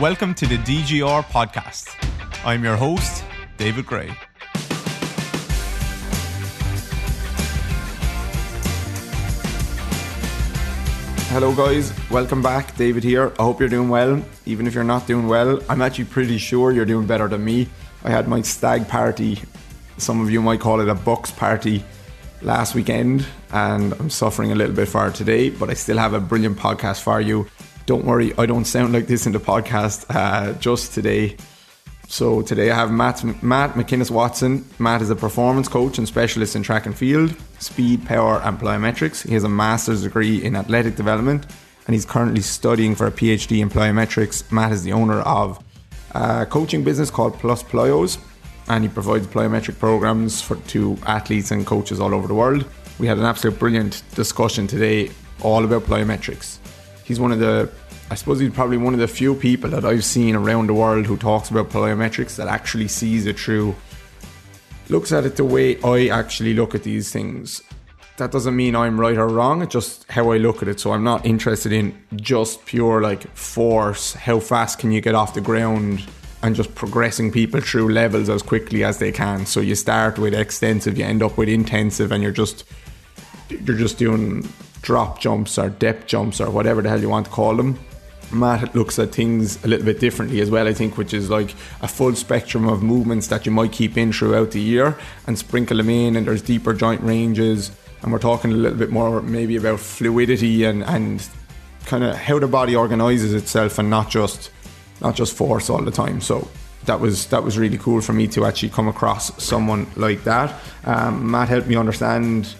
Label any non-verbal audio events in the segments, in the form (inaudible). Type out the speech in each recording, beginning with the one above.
welcome to the DGR podcast. I'm your host, David Grey. Hello, guys. Welcome back. David here. I hope you're doing well. Even if you're not doing well, I'm actually pretty sure you're doing better than me. I had my stag party. Some of you might call it a box party last weekend, and I'm suffering a little bit for it today, but I still have a brilliant podcast for you. Don't worry, I don't sound like this in the podcast uh, just today. So today I have Matt, Matt McInnes Watson. Matt is a performance coach and specialist in track and field, speed, power, and plyometrics. He has a master's degree in athletic development and he's currently studying for a PhD in plyometrics. Matt is the owner of a coaching business called Plus Plyos and he provides plyometric programs for to athletes and coaches all over the world. We had an absolute brilliant discussion today all about plyometrics. He's one of the I suppose he's probably one of the few people that I've seen around the world who talks about plyometrics that actually sees it through, looks at it the way I actually look at these things. That doesn't mean I'm right or wrong, it's just how I look at it. So I'm not interested in just pure like force, how fast can you get off the ground, and just progressing people through levels as quickly as they can. So you start with extensive, you end up with intensive, and you're just you're just doing drop jumps or depth jumps or whatever the hell you want to call them Matt looks at things a little bit differently as well, I think, which is like a full spectrum of movements that you might keep in throughout the year and sprinkle them in, and there's deeper joint ranges. And we're talking a little bit more maybe about fluidity and, and kind of how the body organizes itself and not just not just force all the time. So that was that was really cool for me to actually come across someone like that. Um, Matt helped me understand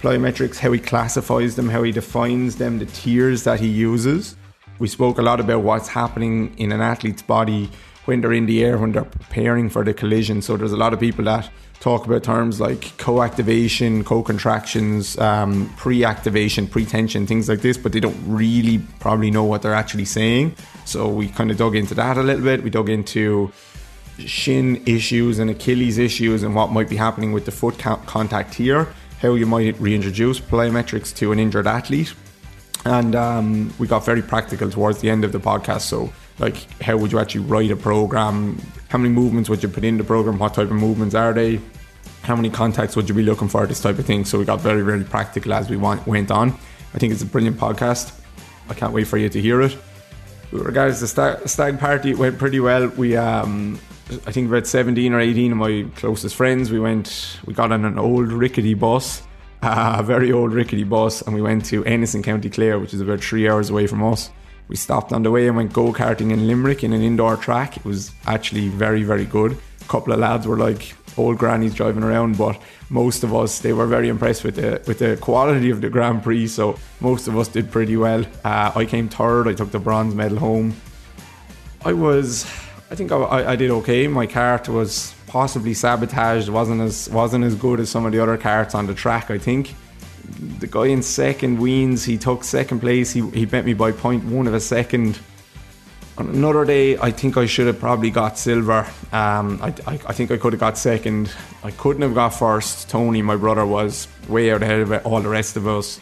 plyometrics, how he classifies them, how he defines them, the tiers that he uses. We spoke a lot about what's happening in an athlete's body when they're in the air, when they're preparing for the collision. So there's a lot of people that talk about terms like co-activation, co-contractions, um, pre-activation, pre-tension, things like this, but they don't really probably know what they're actually saying. So we kind of dug into that a little bit. We dug into shin issues and Achilles issues and what might be happening with the foot contact here, how you might reintroduce plyometrics to an injured athlete and um, we got very practical towards the end of the podcast. So, like, how would you actually write a program? How many movements would you put in the program? What type of movements are they? How many contacts would you be looking for? This type of thing. So we got very, very practical as we went on. I think it's a brilliant podcast. I can't wait for you to hear it. Regards the stag, stag party, went pretty well. We, um, I think about 17 or 18 of my closest friends, we went, we got on an old rickety bus a very old rickety bus, and we went to Ennis in County Clare, which is about three hours away from us. We stopped on the way and went go karting in Limerick in an indoor track. It was actually very, very good. A couple of lads were like old grannies driving around, but most of us they were very impressed with the with the quality of the Grand Prix. So most of us did pretty well. Uh, I came third. I took the bronze medal home. I was, I think I, I did okay. My cart was possibly sabotaged. wasn't as wasn't as good as some of the other carts on the track. I think the guy in second Weens, he took second place. He he beat me by point one of a second. On another day, I think I should have probably got silver. Um, I, I, I think I could have got second. I couldn't have got first. Tony, my brother, was way out ahead of all the rest of us.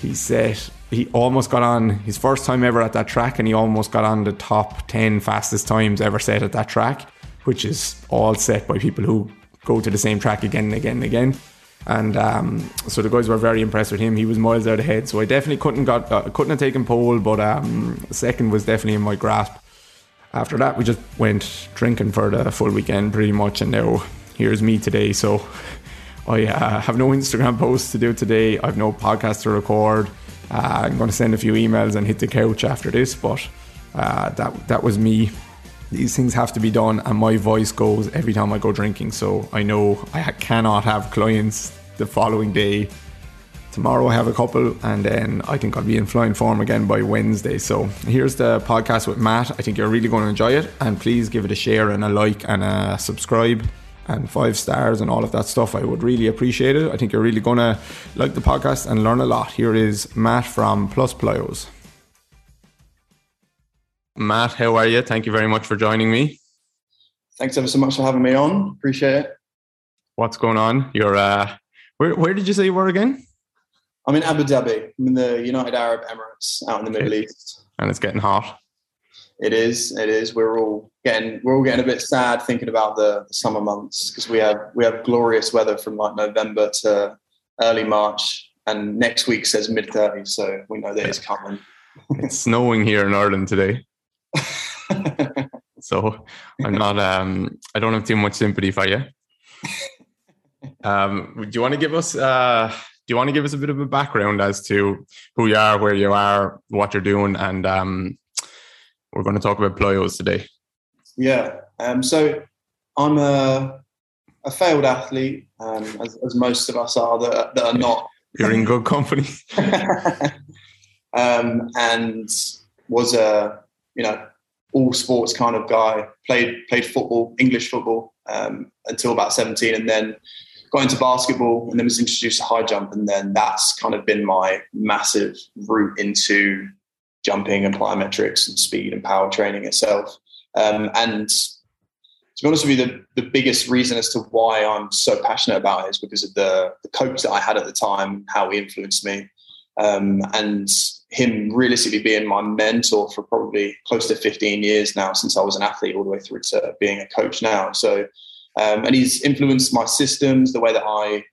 He set he almost got on his first time ever at that track and he almost got on the top 10 fastest times ever set at that track which is all set by people who go to the same track again and again and again. And um, so the guys were very impressed with him. He was miles out ahead, so I definitely couldn't got uh, couldn't have taken pole, but um, second was definitely in my grasp. After that, we just went drinking for the full weekend, pretty much, and now here's me today. So (laughs) I uh, have no Instagram (laughs) posts to do today. I've no podcast to record. Uh, I'm going to send a few emails and hit the couch after this, but uh, that that was me these things have to be done and my voice goes every time I go drinking so I know I cannot have clients the following day. Tomorrow I have a couple and then I think I'll be in flying form again by Wednesday. So here's the podcast with Matt. I think you're really going to enjoy it and please give it a share and a like and a subscribe and five stars and all of that stuff. I would really appreciate it. I think you're really going to like the podcast and learn a lot. Here is Matt from Plus Plyos Matt, how are you? Thank you very much for joining me. Thanks ever so much for having me on. Appreciate it. What's going on? You're uh where where did you say you were again? I'm in Abu Dhabi. I'm in the United Arab Emirates out in the Middle East. And it's getting hot. It is. It is. We're all getting we're all getting a bit sad thinking about the, the summer months because we have we have glorious weather from like November to early March, and next week says mid 30s, so we know that it's coming. it's snowing here in Ireland today. (laughs) so I'm not. Um, I don't have too much sympathy for you. (laughs) Um, do you want to give us? Uh, do you want to give us a bit of a background as to who you are, where you are, what you're doing, and um, we're going to talk about plyos today. Yeah. Um, so I'm a, a failed athlete, um, as, as, most of us are that, that are not. (laughs) You're in good company. um, and was a you know all sports kind of guy. Played played football, English football, um, until about 17, and then got into basketball, and then was introduced to high jump, and then that's kind of been my massive route into jumping and plyometrics and speed and power training itself. Um, and to be honest with you, the, the biggest reason as to why I'm so passionate about it is because of the, the coach that I had at the time, how he influenced me. Um, and him realistically being my mentor for probably close to 15 years now since I was an athlete all the way through to being a coach now. So, um, and he's influenced my systems, the way that I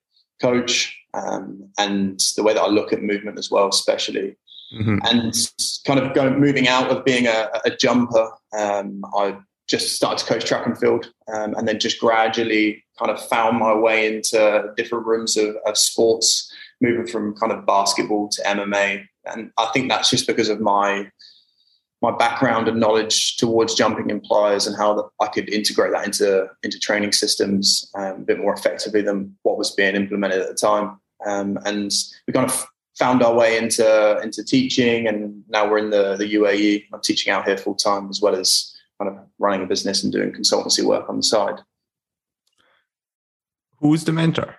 coach, um, and the way that I look at movement as well, especially. Mm-hmm. And kind of going moving out of being a, a jumper, um, I just started to coach track and field, um, and then just gradually kind of found my way into different rooms of, of, sports, moving from kind of basketball to MMA. And I think that's just because of my my background and knowledge towards jumping in plyos and how I could integrate that into into training systems um, a bit more effectively than what was being implemented at the time. Um, and we kind of found our way into into teaching, and now we're in the the UAE. I'm teaching out here full time as well as kind of running a business and doing consultancy work on the side. Who's the mentor?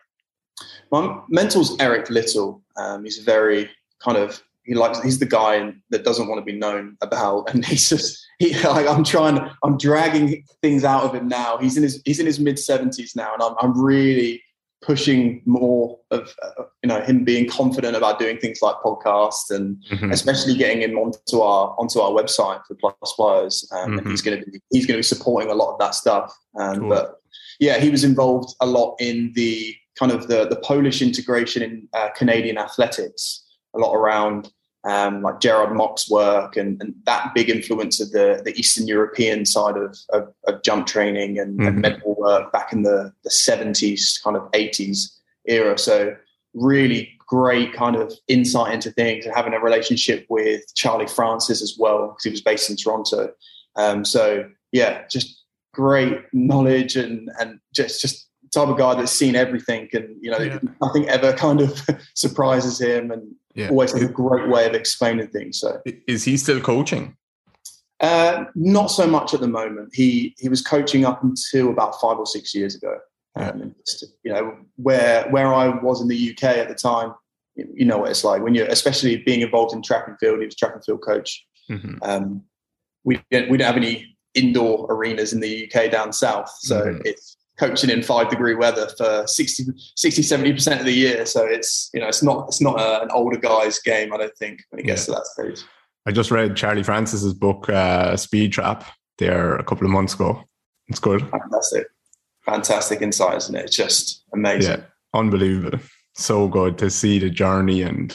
My mentor's Eric Little. Um, he's very kind of he likes he's the guy that doesn't want to be known about, (laughs) and he's just he like I'm trying I'm dragging things out of him now. He's in his he's in his mid seventies now, and I'm I'm really pushing more of uh, you know him being confident about doing things like podcasts and mm-hmm. especially getting him onto our onto our website for Plus Plyos um, mm-hmm. and he's going to be he's going to be supporting a lot of that stuff um, cool. but yeah he was involved a lot in the kind of the the polish integration in uh, canadian athletics a lot around um, like Gerard Mach's work and, and, that big influence of the, the Eastern European side of, of, of jump training and, mm-hmm. and, medical work back in the, the 70s, kind of 80s era. So, really great kind of insight into things and having a relationship with Charlie Francis as well, because he was based in Toronto. Um, so, yeah, just great knowledge and, and just, just type of guy that's seen everything and you know yeah. nothing ever kind of (laughs) surprises him and yeah. always has a great way of explaining things. So, is he still coaching? Uh, not so much at the moment. He he was coaching up until about five or six years ago. Um, you know where where I was in the UK at the time. You know what it's like when you're, especially being involved in track and field. He was track and field coach. Mm-hmm. Um, we don't we don't have any indoor arenas in the UK down south, so mm-hmm. it's coaching in five degree weather for 60, 60 70% of the year. So it's, you know, it's not, it's not a, an older guy's game. I don't think when it gets yeah. to that stage. I just read Charlie Francis's book, uh, Speed Trap there a couple of months ago. It's good. Fantastic. Fantastic insight, isn't it? It's just amazing. Yeah. Unbelievable. So good to see the journey and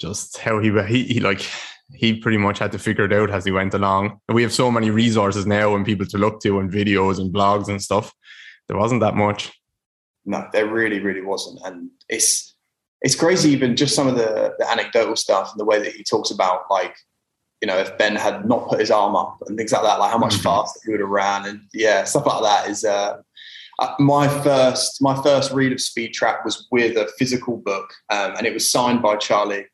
just how he, he, he like, he pretty much had to figure it out as he went along. And we have so many resources now and people to look to and videos and blogs and stuff. There wasn't that much. No, there really, really wasn't. And it's it's crazy even just some of the, the anecdotal stuff and the way that he talks about like, you know, if Ben had not put his arm up and things like that, like how much mm-hmm. faster he would have ran and yeah, stuff like that is uh, uh, my first my first read of Speed Trap was with a physical book, um, and it was signed by Charlie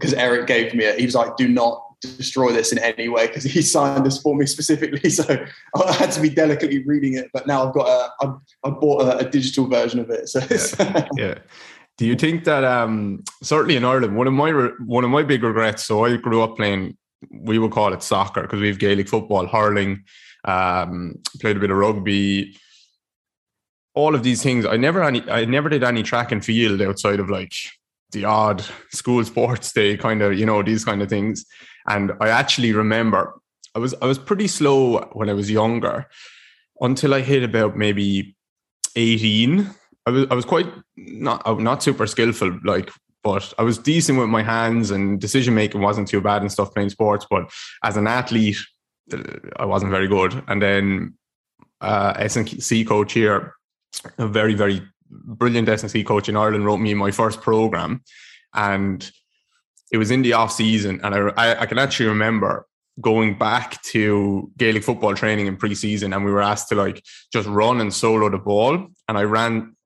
because Eric gave me it. He was like, "Do not destroy this in any way," because he (laughs) signed this for me specifically. (laughs) So I had to be delicately reading it. But now I've got a, I, I bought a, a digital version of it. So yeah. (laughs) yeah. Do you think that um, certainly in Ireland, one of my one of my big regrets? So I grew up playing, we would call it soccer because we have Gaelic football, hurling, um, played a bit of rugby, all of these things. I never any, I never did any track and field outside of like the odd school sports day kind of you know these kind of things. And i actually remember I was I was pretty slow when I was younger until I hit about maybe 18. I was I was quite not uh, not super skillful like but I was decent with my hands and decision making wasn't too bad and stuff playing sports. But as an athlete I wasn't very good. And then uh S&C coach here a very very brilliant S&C coach in Ireland wrote me my first program and it was in the off season and I, I, can actually remember going back to Gaelic football training in pre-season and we were asked to like just run and solo the ball and I ran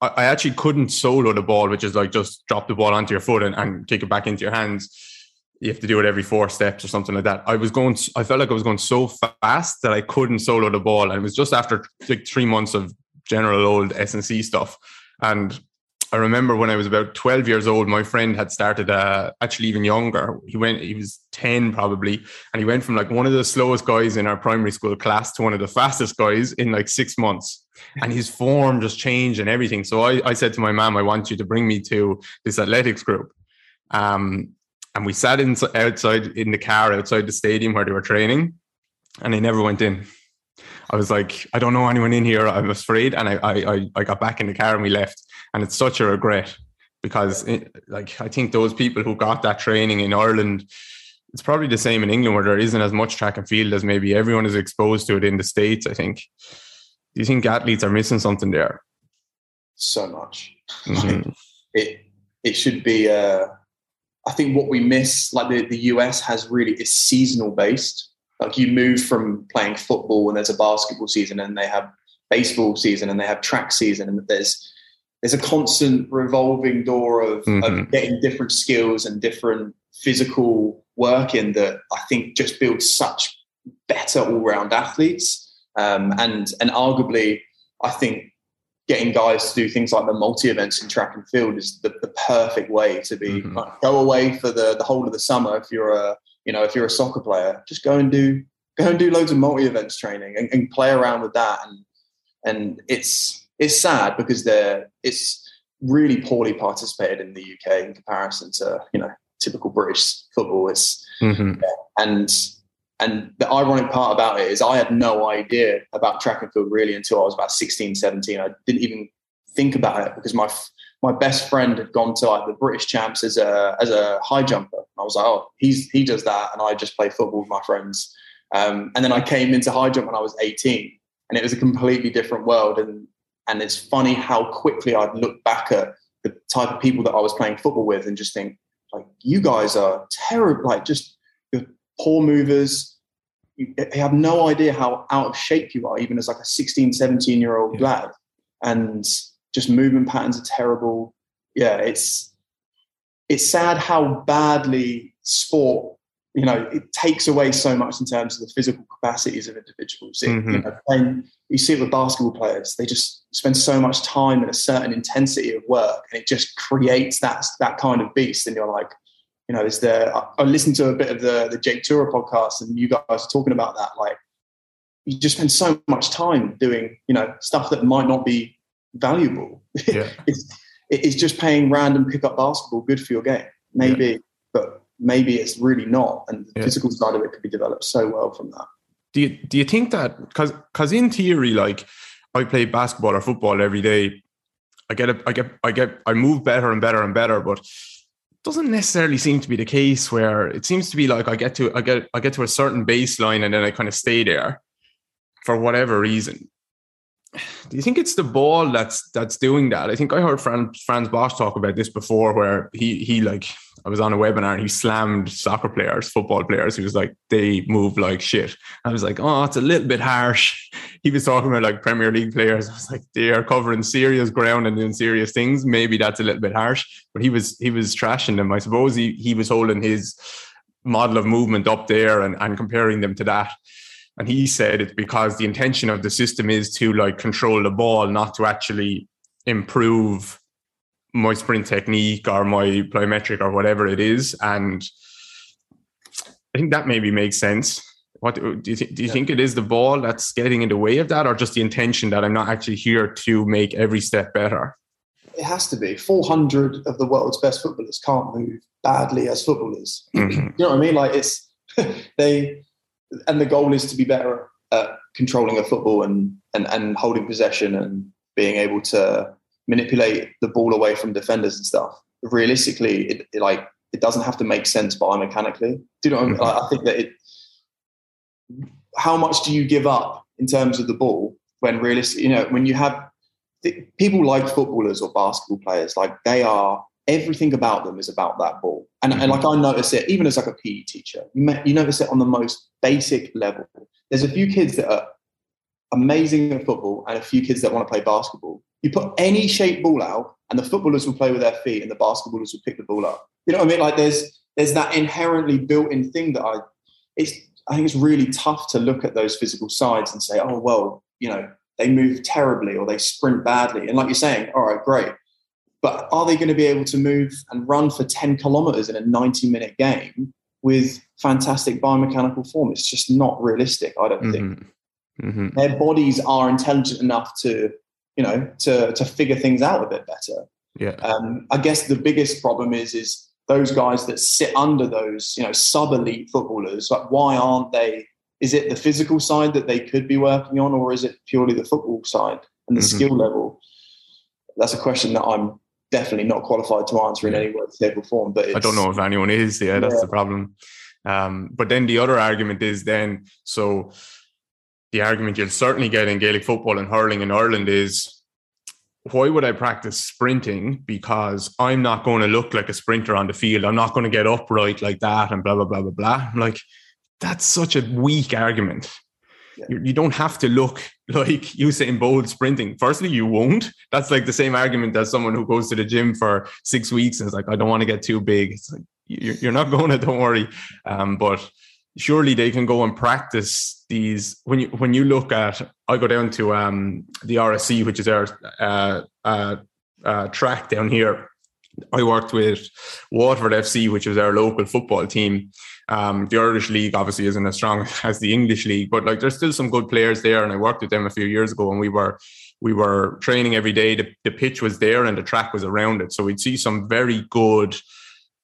I, I actually couldn't solo the ball which is like just drop the ball onto your foot and, and kick it back into your hands. You have to do it every four steps or something like that. I was going I felt like I was going so fast that I couldn't solo the ball and it was just after like three months of general old S&C stuff and I remember when I was about 12 years old, my friend had started, uh, actually even younger. He went, he was 10 probably, and he went from like one of the slowest guys in our primary school class to one of the fastest guys in like six months. And his form just changed and everything. So I, I said to my mom, I want you to bring me to this athletics group. Um, and we sat in, outside in the car outside the stadium where they were training, and they never went in. I was like, I don't know anyone in here. I'm afraid. And I, I, I got back in the car and we left. And it's such a regret because, it, like, I think those people who got that training in Ireland, it's probably the same in England where there isn't as much track and field as maybe everyone is exposed to it in the States, I think. Do you think athletes are missing something there? So much. Mm-hmm. (laughs) it, it should be, uh, I think what we miss, like the, the US has really, is seasonal based like you move from playing football and there's a basketball season and they have baseball season and they have track season and there's there's a constant revolving door of, mm-hmm. of getting different skills and different physical work in that I think just builds such better all-round athletes. Um, and and arguably, I think getting guys to do things like the multi events in track and field is the, the perfect way to be mm-hmm. like, go away for the the whole of the summer if you're a you know, if you're a soccer player, just go and do go and do loads of multi events training and, and, play around with that. And and it's it's sad because they're it's really poorly participated in the UK in comparison to you know typical British football. It's mm-hmm. and and the ironic part about it is I had no idea about track and field really until I was about 16, 17. I didn't even think about it because my my best friend had gone to like the British champs as a as a high jumper. I was like, oh, he's he does that, and I just play football with my friends. Um, and then I came into high jump when I was 18, and it was a completely different world. And and it's funny how quickly I'd look back at the type of people that I was playing football with and just think, like, you guys are terrible, like just you're poor movers. You, you have no idea how out of shape you are, even as like a 16, 17 year old yeah. lad. And just movement patterns are terrible. Yeah, it's it's sad how badly sport, you know, it takes away so much in terms of the physical capacities of individuals. It, mm-hmm. you, know, and you see it with basketball players; they just spend so much time in a certain intensity of work, and it just creates that that kind of beast. And you're like, you know, is there? I, I listened to a bit of the the Jake Tuura podcast, and you guys are talking about that, like. You just spend so much time doing, you know, stuff that might not be valuable. Yeah. (laughs) it's, it's just paying random pickup basketball good for your game. Maybe, yeah. but maybe it's really not. And the yeah. physical side of it could be developed so well from that. Do you, do you think that, because because in theory, like I play basketball or football every day, I get, a, I get, I get, I move better and better and better, but doesn't necessarily seem to be the case where it seems to be like I get to I get I get to a certain baseline and then I kind of stay there for whatever reason do you think it's the ball that's that's doing that? I think I heard Frans, Bosch talk about this before, where he he like I was on a webinar and he slammed soccer players, football players. He was like they move like shit. I was like, oh, it's a little bit harsh. (laughs) He was talking about like Premier League players. I was like, they are covering serious ground and doing serious things. Maybe that's a little bit harsh, but he was he was trashing them. I suppose he he was holding his model of movement up there and, and comparing them to that. And he said it's because the intention of the system is to like control the ball, not to actually improve my sprint technique or my plyometric or whatever it is. And I think that maybe makes sense. What do you, th- do you yeah. think it is the ball that's getting in the way of that, or just the intention that I'm not actually here to make every step better? It has to be. 400 of the world's best footballers can't move badly as footballers. Mm-hmm. you know what I mean? Like it's (laughs) they and the goal is to be better at controlling a football and and and holding possession and being able to manipulate the ball away from defenders and stuff. Realistically, it, it like it doesn't have to make sense biomechanically. Do you know? Mm-hmm. I, I think that it. How much do you give up in terms of the ball when realistically, you know, when you have people like footballers or basketball players, like they are everything about them is about that ball. And, mm-hmm. and like I notice it, even as like a PE teacher, you, you notice it on the most basic level. There's a few kids that are amazing at football and a few kids that want to play basketball. You put any shape ball out, and the footballers will play with their feet, and the basketballers will pick the ball up. You know what I mean? Like there's there's that inherently built-in thing that I it's I think it's really tough to look at those physical sides and say, oh well, you know, they move terribly or they sprint badly. And like you're saying, all right, great. But are they going to be able to move and run for 10 kilometers in a 90 minute game with fantastic biomechanical form? It's just not realistic, I don't mm-hmm. think. Mm-hmm. Their bodies are intelligent enough to, you know, to to figure things out a bit better. Yeah. Um, I guess the biggest problem is is those guys that sit under those, you know, sub elite footballers. Like, why aren't they? Is it the physical side that they could be working on, or is it purely the football side and the mm-hmm. skill level? That's a question that I'm definitely not qualified to answer in any way, shape, or form. But I don't know if anyone is. Yeah, that's yeah. the problem. Um, but then the other argument is then so the argument you'll certainly get in Gaelic football and hurling in Ireland is why would I practice sprinting? Because I'm not going to look like a sprinter on the field. I'm not going to get upright like that and blah, blah, blah, blah, blah. I'm like, that's such a weak argument. Yeah. You, you, don't have to look (laughs) like Usain Bolt sprinting. Firstly, you won't. That's like the same argument as someone who goes to the gym for six weeks and is like, I don't want to get too big. It's like, you're, not going (laughs) to, don't worry. Um, but surely they can go and practice these when you when you look at I go down to um, the RSC which is our uh, uh, uh, track down here I worked with Waterford FC which is our local football team. Um, the Irish league obviously isn't as strong (laughs) as the English league but like there's still some good players there and I worked with them a few years ago and we were we were training every day. The, the pitch was there and the track was around it. So we'd see some very good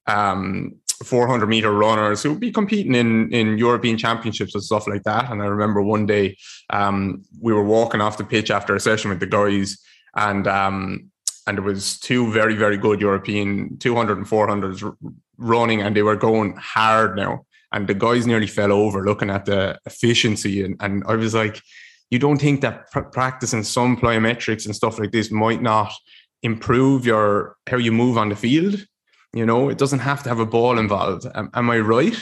um, 400 meter runners who would be competing in in European championships and stuff like that. And I remember one day um, we were walking off the pitch after a session with the guys, and um, and there was two very very good European 200 and 400s running, and they were going hard now. And the guys nearly fell over looking at the efficiency, and and I was like, you don't think that pr- practicing some plyometrics and stuff like this might not improve your how you move on the field? You know, it doesn't have to have a ball involved. Am, am I right?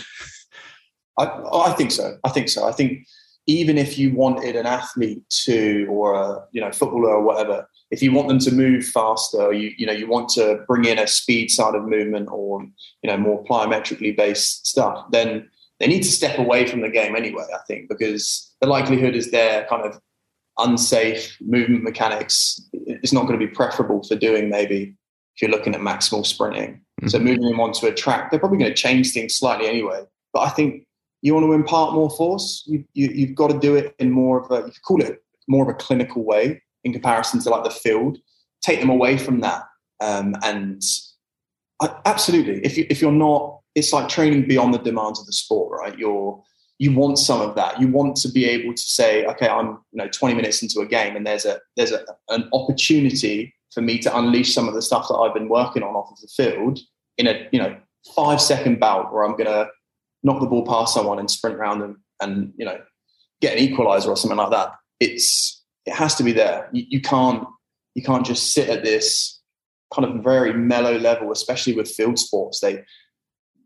I, I think so. I think so. I think even if you wanted an athlete to, or a you know footballer or whatever, if you want them to move faster, or you you know you want to bring in a speed side of movement or you know more plyometrically based stuff, then they need to step away from the game anyway. I think because the likelihood is their kind of unsafe movement mechanics is not going to be preferable for doing maybe if you're looking at maximal sprinting. Mm-hmm. So moving them onto a track, they're probably going to change things slightly anyway. But I think you want to impart more force, you, you, have got to do it in more of a, you could call it more of a clinical way in comparison to like the field. Take them away from that. Um, and I, absolutely, if, you, if you're not, it's like training beyond the demands of the sport, right? You're, you want some of that. You want to be able to say, okay, I'm you know 20 minutes into a game, and there's a there's a, an opportunity for me to unleash some of the stuff that I've been working on off of the field in a you know five second bout where I'm to knock the ball past someone and sprint around them and you know get an equalizer or something like that. It's it has to be there. You, you can't you can't just sit at this kind of very mellow level, especially with field sports. They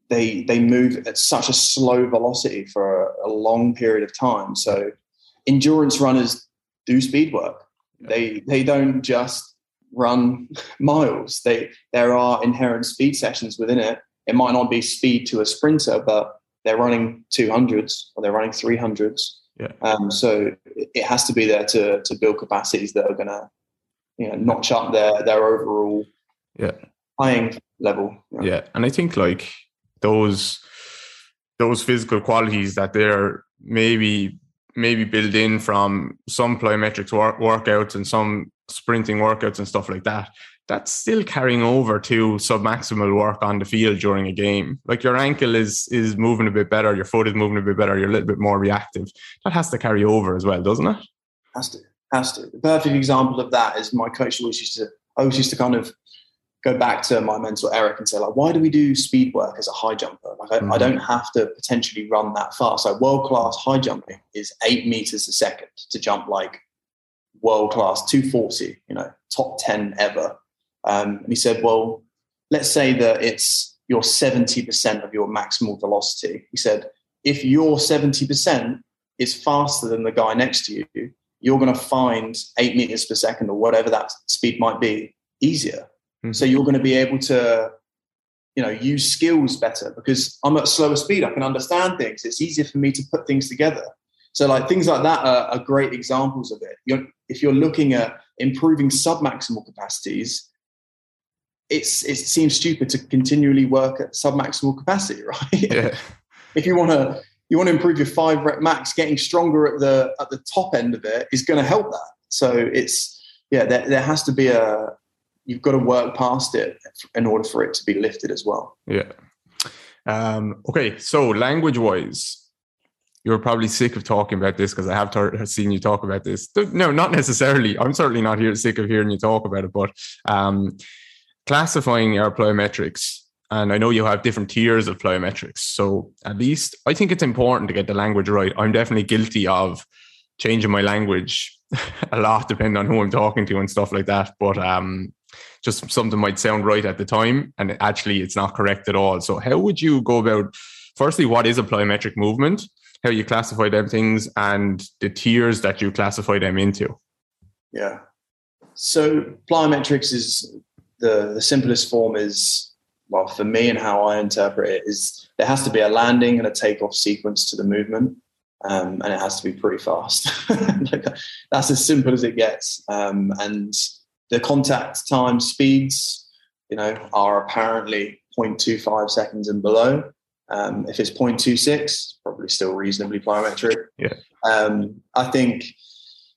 they they move at such a slow velocity for a, a long period of time. So endurance runners do speed work. They they don't just run (laughs) miles. They there are inherent speed sessions within it. It might not be speed to a sprinter, but they're running 200s or they're running 300s. Yeah. Um, so it has to be there to to build capacities that are going to you know notch up their their overall yeah playing level. Yeah, and I think like those those physical qualities that they're maybe maybe built in from some plyometrics work, workouts and some sprinting workouts and stuff like that that's still carrying over to submaximal work on the field during a game. Like your ankle is is moving a bit better, your foot is moving a bit better, you're a little bit more reactive. That has to carry over as well, doesn't it? Has to, has to. The perfect example of that is my coach always used to always used to kind of go back to my mentor Eric and say like, why do we do speed work as a high jumper? Like I, mm-hmm. I don't have to potentially run that fast. Like world class high jumping is eight meters a second to jump like world class 240, you know, top 10 ever. Um, and he said, well, let's say that it's your 70% of your maximal velocity. He said, if your 70% is faster than the guy next to you, you're going to find eight meters per second or whatever that speed might be easier. Mm-hmm. So you're going to be able to, you know, use skills better because I'm at slower speed. I can understand things. It's easier for me to put things together. So like things like that are, are great examples of it. You're, if you're looking at improving submaximal capacities, it's it seems stupid to continually work at submaximal capacity, (laughs) right? Yeah. if you want to you want to improve your five rep max, getting stronger at the at the top end of it is going to help that. So it's yeah, there, there has to be a you've got to work past it in order for it to be lifted as well. Yeah. Um, okay, so language wise, you're probably sick of talking about this because I have t- seen you talk about this. No, not necessarily. I'm certainly not here sick of hearing you talk about it, but um, classifying our plyometrics, and I know you have different tiers of plyometrics. So at least I think it's important to get the language right. I'm definitely guilty of changing my language (laughs) a lot, depending on who I'm talking to and stuff like that. But um, just something might sound right at the time, and actually it's not correct at all. So how would you go about? Firstly, what is a plyometric movement? How you classify them things, and the tiers that you classify them into. Yeah. So plyometrics is the the simplest form is well for me and how I interpret it is there has to be a landing and a takeoff sequence to the movement. Um, and it has to be pretty fast. (laughs) like, that's as simple as it gets. Um, and the contact time speeds, you know, are apparently 0.25 seconds and below. Um, if it's 0.26, probably still reasonably plyometric. Yeah. Um, I think,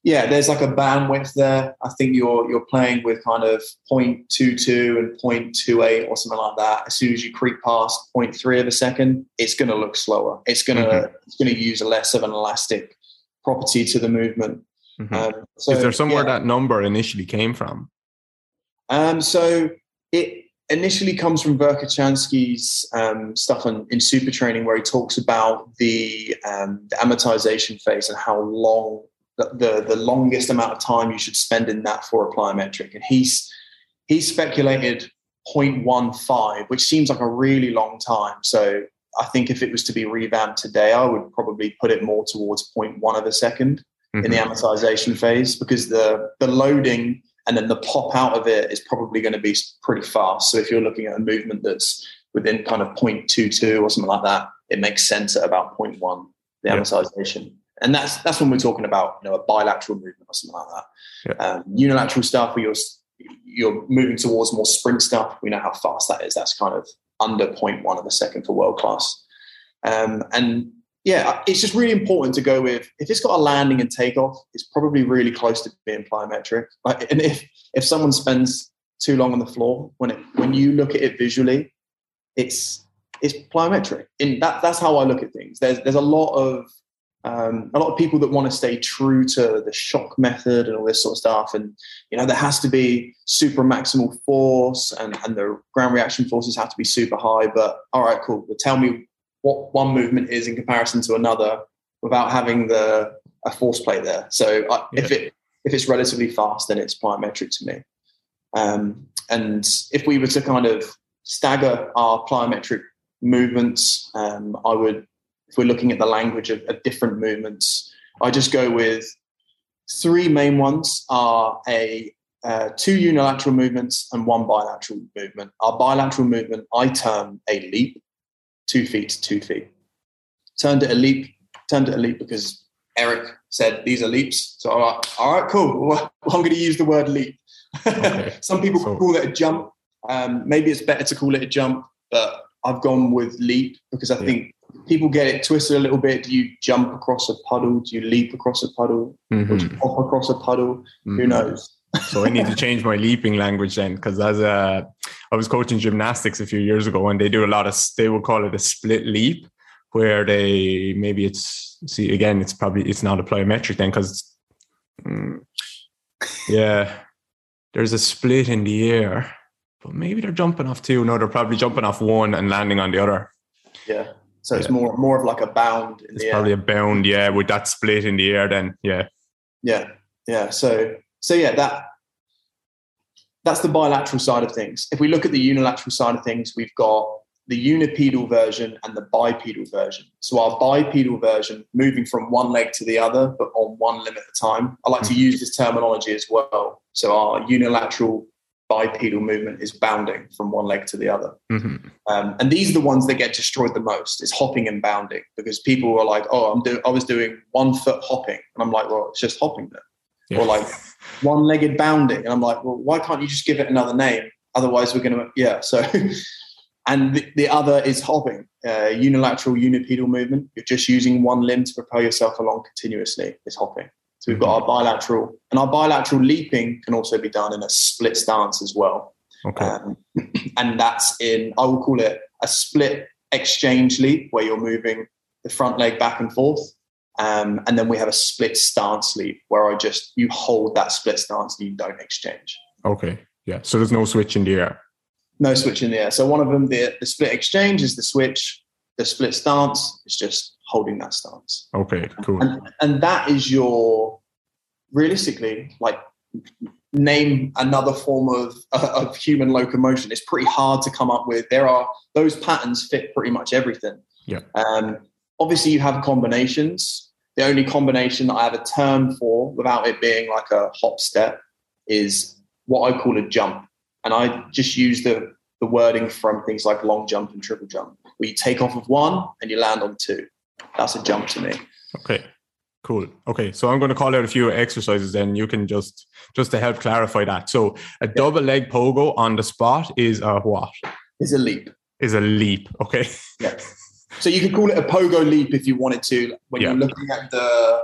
yeah, there's like a bandwidth there. I think you're you're playing with kind of 0.22 and 0.28 or something like that. As soon as you creep past 0.3 of a second, it's going to look slower. It's going to mm-hmm. it's going to use less of an elastic property to the movement. Mm-hmm. Um, so, Is there somewhere yeah. that number initially came from? Um, so it initially comes from Verkhoshansky's um, stuff on, in super training, where he talks about the, um, the amortization phase and how long the, the, the longest amount of time you should spend in that for a plyometric. And he's he speculated 0.15, which seems like a really long time. So I think if it was to be revamped today, I would probably put it more towards 0.1 of a 2nd mm-hmm. in the mm-hmm. amortization phase because the the loading and then the pop out of it is probably going to be pretty fast. So if you're looking at a movement that's within kind of 0.22 or something like that, it makes sense at about 0.1 the yeah. And that's that's when we're talking about you know a bilateral movement or something like that. Yeah. Um, unilateral stuff where you're you're moving towards more sprint stuff. We know how fast that is. That's kind of under 0.1 of a second for world class. Um, and yeah, it's just really important to go with if it's got a landing and takeoff, it's probably really close to being plyometric. Like, and if if someone spends too long on the floor, when it when you look at it visually, it's it's plyometric. And that that's how I look at things. There's there's a lot of um, a lot of people that want to stay true to the shock method and all this sort of stuff. And you know, there has to be super maximal force and, and the ground reaction forces have to be super high. But all right, cool. But tell me what one movement is in comparison to another without having the a force plate there. So I, yeah. if it if it's relatively fast, then it's plyometric to me. Um, and if we were to kind of stagger our plyometric movements, um, I would, if we're looking at the language of, of different movements, I just go with three main ones are a uh, two unilateral movements and one bilateral movement. Our bilateral movement I term a leap, two feet to two feet. Turned it a leap, turned it a leap because Eric said these are leaps. So all right, all right cool. (laughs) Well, I'm going to use the word leap. Okay. (laughs) Some people so, call it a jump. Um, maybe it's better to call it a jump, but I've gone with leap because I yeah. think people get it twisted a little bit. Do you jump across a puddle? Do you leap across a puddle? Mm-hmm. Or do you hop across a puddle? Mm-hmm. Who knows? so I need to change my leaping language then, because as a, I was coaching gymnastics a few years ago, and they do a lot of, they would call it a split leap, where they maybe it's see again, it's probably it's not a plyometric then, because mm, yeah, there's a split in the air, but maybe they're jumping off two. No, they're probably jumping off one and landing on the other. Yeah. So it's yeah. more more of like a bound. In it's probably air. a bound, yeah, with that split in the air. Then, yeah, yeah, yeah. So so yeah, that that's the bilateral side of things. If we look at the unilateral side of things, we've got the unipedal version and the bipedal version. So our bipedal version, moving from one leg to the other, but on one limb at a time. I like mm-hmm. to use this terminology as well. So our unilateral bipedal movement is bounding from one leg to the other. Mm-hmm. Um, and these are the ones that get destroyed the most. Is hopping and bounding because people are like, "Oh, I'm doing. I was doing one foot hopping," and I'm like, "Well, it's just hopping then." Yeah. Or like one-legged bounding, and I'm like, "Well, why can't you just give it another name? Otherwise, we're going to yeah." So (laughs) and the, the other is hopping, uh, unilateral unipedal movement. You're just using one limb to propel yourself along continuously. Is hopping. So we've got our bilateral, and our bilateral leaping can also be done in a split stance as well. Okay. Um, (clears throat) and that's in, I will call it a split exchange leap, where you're moving the front leg back and forth. Um, and then we have a split stance leap, where I just you hold that split stance and you don't exchange. Okay. Yeah. So there's no switch in the air no switch in the air. So one of them, the, the split exchange is the switch. The split stance is just holding that stance. Okay, cool. And, and that is your realistically like name another form of uh, of human locomotion. It's pretty hard to come up with. There are those patterns fit pretty much everything. Yeah. Um, obviously, you have combinations. The only combination that I have a term for, without it being like a hop step, is what I call a jump. And I just use the, the wording from things like long jump and triple jump, where you take off of one and you land on two. That's a jump to me. Okay. Cool. Okay, so I'm going to call out a few exercises, then you can just just to help clarify that. So a yeah. double leg pogo on the spot is a what? Is a leap. Is a leap. Okay. Yeah. (laughs) So you could call it a pogo leap if you wanted to. When yeah. you're looking at the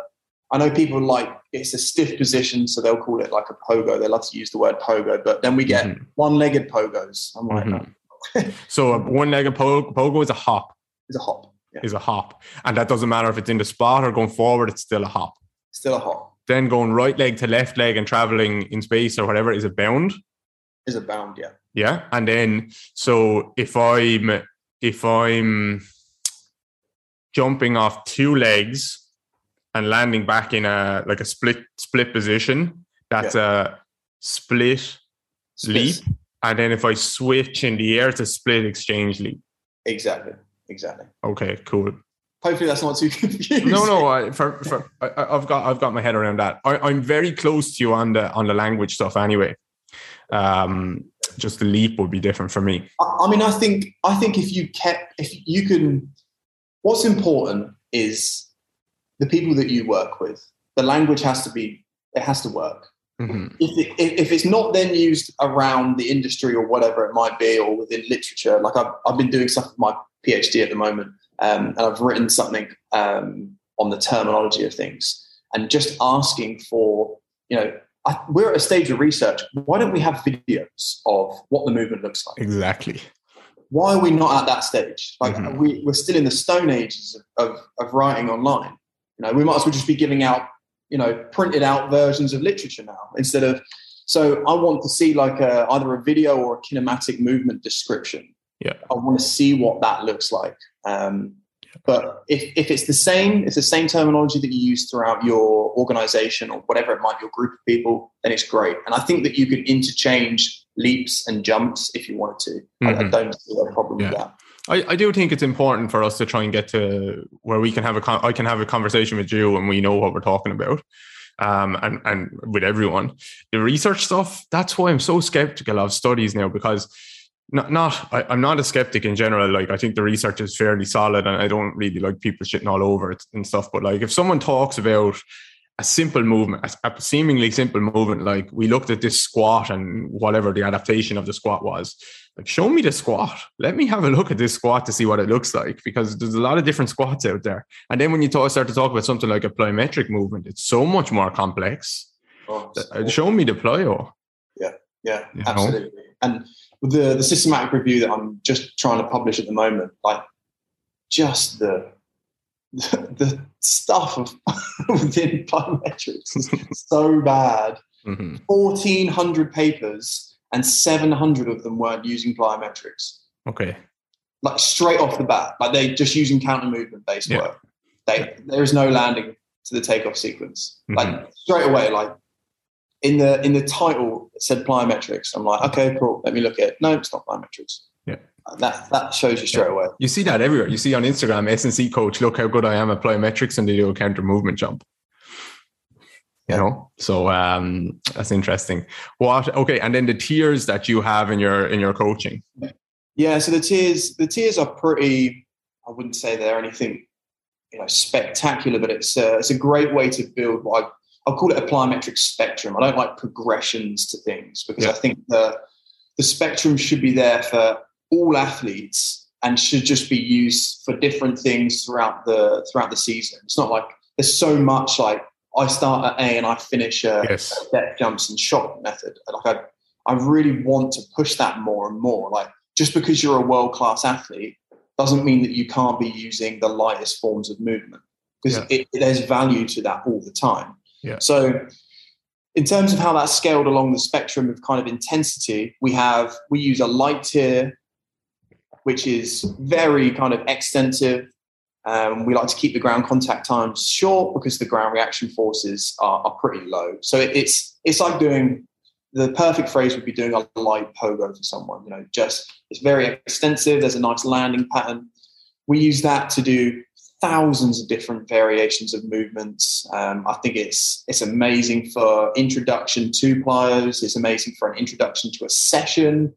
I know people like it's a stiff position, so they'll call it like a pogo. They love to use the word pogo, but then we get mm-hmm. one-legged pogos. I'm like, mm-hmm. (laughs) so a one-legged pogo is a hop. Is a hop. Yeah. Is a hop, and that doesn't matter if it's in the spot or going forward. It's still a hop. Still a hop. Then going right leg to left leg and traveling in space or whatever is a bound. Is a bound, yeah. Yeah, and then so if I'm if I'm jumping off two legs and landing back in a like a split split position. That's yeah. a split leap. And then if I switch in the air, it's a split exchange leap. Exactly. Exactly. Okay. Cool. Hopefully that's not too (laughs) confusing. No, no. I, for, for, I, have got I've got my head around that. I, am very close to you on the on the language stuff anyway. Um, just the leap would be different for me. I, I mean, I think I think if you kept if you can, what's important is the people that you work with, the language has to be, it has to work. Mm-hmm. If, it, if it's not then used around the industry or whatever it might be, or within literature, like I've, I've been doing stuff with my PhD at the moment, um, and I've written something um, on the terminology of things, and just asking for, you know, I, we're at a stage of research. Why don't we have videos of what the movement looks like? Exactly. Why are we not at that stage? Like mm-hmm. we, we're still in the stone ages of, of, of writing online. You know, we might as well just be giving out, you know, printed out versions of literature now instead of. So I want to see like a, either a video or a kinematic movement description. Yeah, I want to see what that looks like. Um, but if, if it's the same, it's the same terminology that you use throughout your organization or whatever it might be, your group of people, then it's great. And I think that you could interchange leaps and jumps if you wanted to. Mm-hmm. I, I, mm-hmm. don't see a problem yeah. with that. I, I do think it's important for us to try and get to where we can have a con- I can have a conversation with you and we know what we're talking about. Um, and and with everyone, the research stuff. That's why I'm so skeptical of studies now because not not I, am not a skeptic in general. Like I think the research is fairly solid, and I don't really like people shitting all over it and stuff. But like if someone talks about a simple movement, a seemingly simple movement, like we looked at this squat and whatever the adaptation of the squat was, like show me the squat let me have a look at this squat to see what it looks like because there's a lot of different squats out there and then when you talk, start to talk about something like a plyometric movement it's so much more complex Oh, Uh, Show me the plyo. yeah, You know? absolutely. And with the the systematic review that I'm just trying to publish at the moment, like just the (laughs) the stuff of (laughs) within plyometrics is so bad. hmm 1,400 papers and 700 of them weren't using plyometrics. Okay. Like straight off the bat, like they just using counter movement based Yeah. work. They there is no landing to the takeoff sequence. Mhm. Like straight away, like in the in the title it said plyometrics. I'm like, okay, cool. Let me look at it. No, it's not plyometrics. Yeah. That that shows you straight away. You see that everywhere. You see on Instagram, S&C coach, look how good I am at plyometrics, and they do a counter movement jump. You know, so um, that's interesting. What? Okay, and then the tiers that you have in your in your coaching. Yeah, so the tiers the tiers are pretty. I wouldn't say they're anything, you know, spectacular, but it's a, it's a great way to build what I, I'll call it a plyometric spectrum. I don't like progressions to things because Yeah. I think the the spectrum should be there for all athletes and should just be used for different things throughout the throughout the season. It's not like there's so much like I start at A and I finish a Yes. depth jumps and shock method. Like I, I really want to push that more and more. Like just because you're a world class athlete doesn't mean that you can't be using the lightest forms of movement because Yeah. there's value to that all the time. Yeah. So in terms of how that's scaled along the spectrum of kind of intensity, we have we use a light tier, which is very kind of extensive. Um, we like to keep the ground contact times short because the ground reaction forces are, are pretty low. So it, it's it's like doing the perfect phrase would be doing a light pogo for someone. You know, just it's very extensive. There's a nice landing pattern. We use that to do thousands of different variations of movements. Um, I think it's it's amazing for introduction to plyos. It's amazing for an introduction to a session.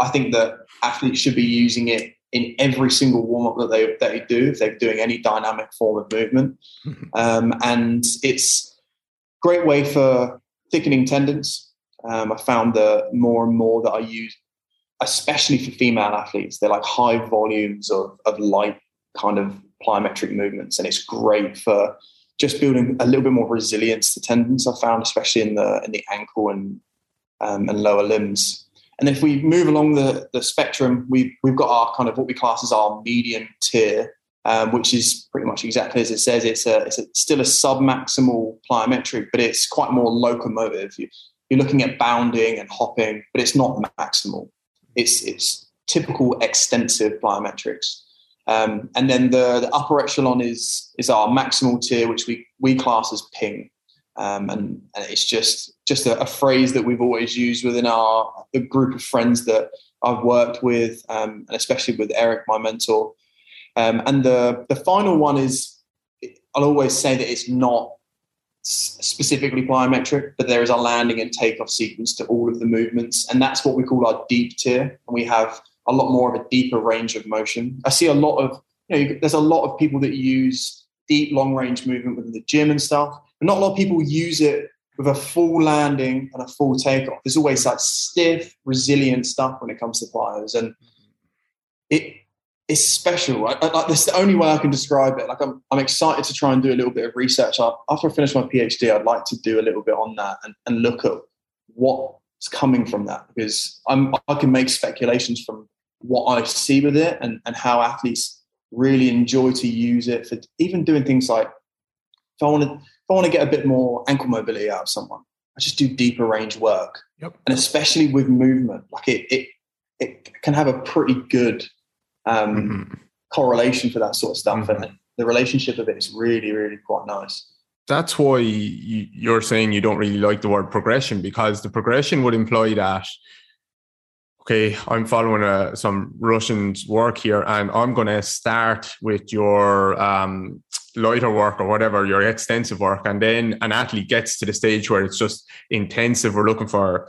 I think that athletes should be using it in every single warm up that they that they do if they're doing any dynamic form of movement. Um, and it's a great way for thickening tendons. Um, I found that more and more that I use, especially for female athletes, they're like high volumes of, of light kind of plyometric movements. And it's great for just building a little bit more resilience to tendons. I found, especially in the in the ankle and um, and lower limbs. And if we move along the, the spectrum, we, we've got our kind of what we class as our medium tier, um, which is pretty much exactly as it says. It's a, it's a, still a sub-maximal plyometric, but it's quite more locomotive. You, you're looking at bounding and hopping, but it's not maximal. It's, it's typical extensive plyometrics. Um, and then the, the upper echelon is, is our maximal tier, which we, we class as ping. Um, and, and it's just just a, a, phrase that we've always used within our the group of friends that I've worked with, um, and especially with Eric, my mentor. Um, and the the final one is I'll always say that it's not specifically plyometric, but there is a landing and takeoff sequence to all of the movements, and that's what we call our deep tier. And we have a lot more of a deeper range of motion. I see a lot of you know there's a lot of people that use deep long range movement within the gym and stuff but not a lot of people use it with a full landing and a full takeoff. There's always that stiff, resilient stuff when it comes to plyos, and it it's special. I, I, like that's the only way I can describe it. Like I'm I'm excited to try and do a little bit of research. After I finish my PhD, I'd like to do a little bit on that and, and look at what's coming from that because I'm I can make speculations from what I see with it and and how athletes really enjoy to use it for even doing things like if I want to if I want to get a bit more ankle mobility out of someone, I just do deeper range work. Yep. And especially with movement, like it it it can have a pretty good um, Mhm. correlation for that sort of stuff, Mhm. and the relationship of it is really really quite nice. That's why you, you're saying you don't really like the word progression because the progression would imply that okay, I'm following uh some Russians' work here, and I'm going to start with your um, lighter work or whatever, your extensive work, and then an athlete gets to the stage where it's just intensive. We're looking for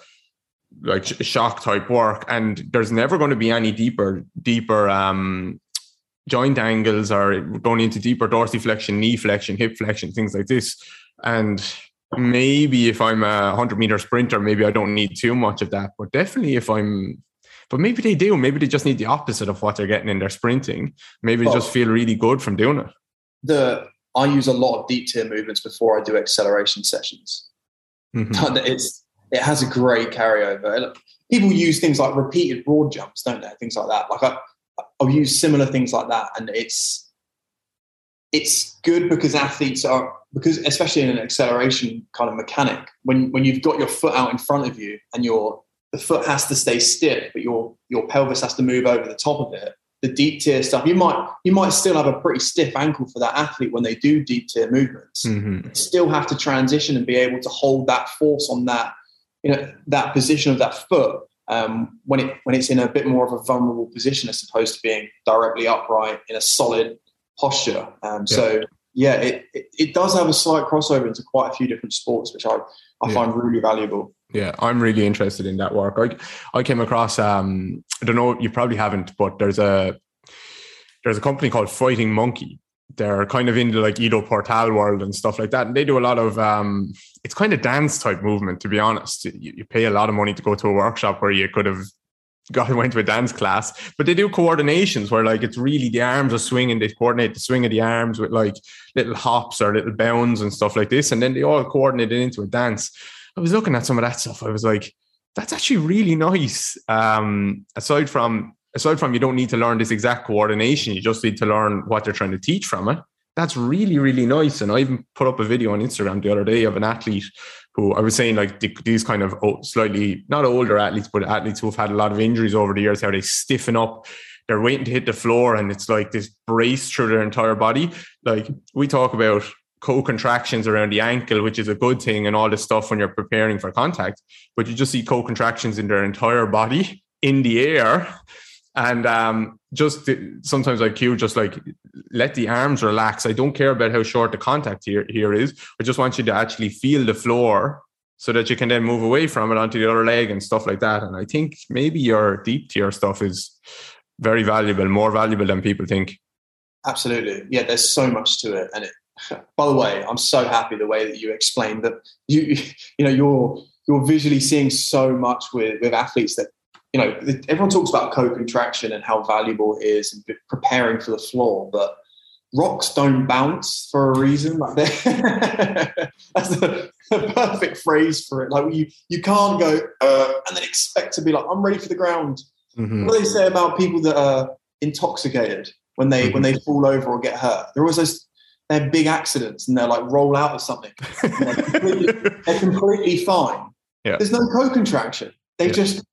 like shock type work, and there's never going to be any deeper, deeper um, joint angles or going into deeper dorsiflexion, knee flexion, hip flexion, things like this, and maybe if I'm a 100 meter sprinter, maybe I don't need too much of that. But definitely if I'm, but maybe they do. Maybe they just need the opposite of what they're getting in their sprinting. Maybe they Well- just feel really good from doing it. The I use a lot of deep tier movements before I do acceleration sessions. Mm-hmm. It's it has a great carryover. People use things like repeated broad jumps, don't they? Things like that. Like I, I'll use similar things like that, and it's it's good because athletes are because especially in an acceleration kind of mechanic when when you've got your foot out in front of you and your the foot has to stay stiff but your your pelvis has to move over the top of it the deep tier stuff, you might you might still have a pretty stiff ankle for that athlete when they do deep tier movements. Mm-hmm. Still have to transition and be able to hold that force on that, you know, that position of that foot um, when it when it's in a bit more of a vulnerable position as opposed to being directly upright in a solid posture. Um, yeah. So yeah, it, it, it does have a slight crossover into quite a few different sports, which I I yeah. find really valuable. Yeah, I'm really interested in that work. I I came across um I don't know you probably haven't, but there's a there's a company called Fighting Monkey. They're kind of into like Ido Portal world and stuff like that. And they do a lot of um it's kind of dance type movement, to be honest. You, you pay a lot of money to go to a workshop where you could have (laughs) got went to a dance class, but they do coordinations where like it's really the arms are swinging, they coordinate the swing of the arms with like little hops or little bounds and stuff like this, and then they all coordinate it into a dance. I was looking at some of that stuff. I was like, that's actually really nice. Um, aside from aside from you don't need to learn this exact coordination, you just need to learn what they're trying to teach from it. That's really, really nice. And I even put up a video on Instagram the other day of an athlete who I was saying like these kind of oh, slightly not older athletes, but athletes who've had a lot of injuries over the years, how they stiffen up. They're waiting to hit the floor, and it's like this brace through their entire body. Like we talk about co-contractions around the ankle, which is a good thing, and all this stuff when you're preparing for contact. But you just see co-contractions in their entire body in the air, and um, just sometimes like you, just like let the arms relax. I don't care about how short the contact here here is. I just want you to actually feel the floor so that you can then move away from it onto the other leg and stuff like that. And I think maybe your deep tier stuff is very valuable, more valuable than people think. Absolutely. Yeah, there's so much to it. And it, (laughs) by the way, I'm so happy the way that you explained that you (laughs) you know you're you're visually seeing so much with with athletes that you know everyone talks about co-contraction and how valuable it is and preparing for the floor, but rocks don't bounce for a reason. Like (laughs) that's the, perfect phrase for it. Like you you can't go uh, and then expect to be like I'm ready for the ground. Mm-hmm. What do they say about people that are intoxicated when they mm-hmm. when they fall over or get hurt? There was those they're big accidents and they're like roll out of something. they're, completely, (laughs) they're, completely, fine. Yeah. There's no co-contraction. They yeah. just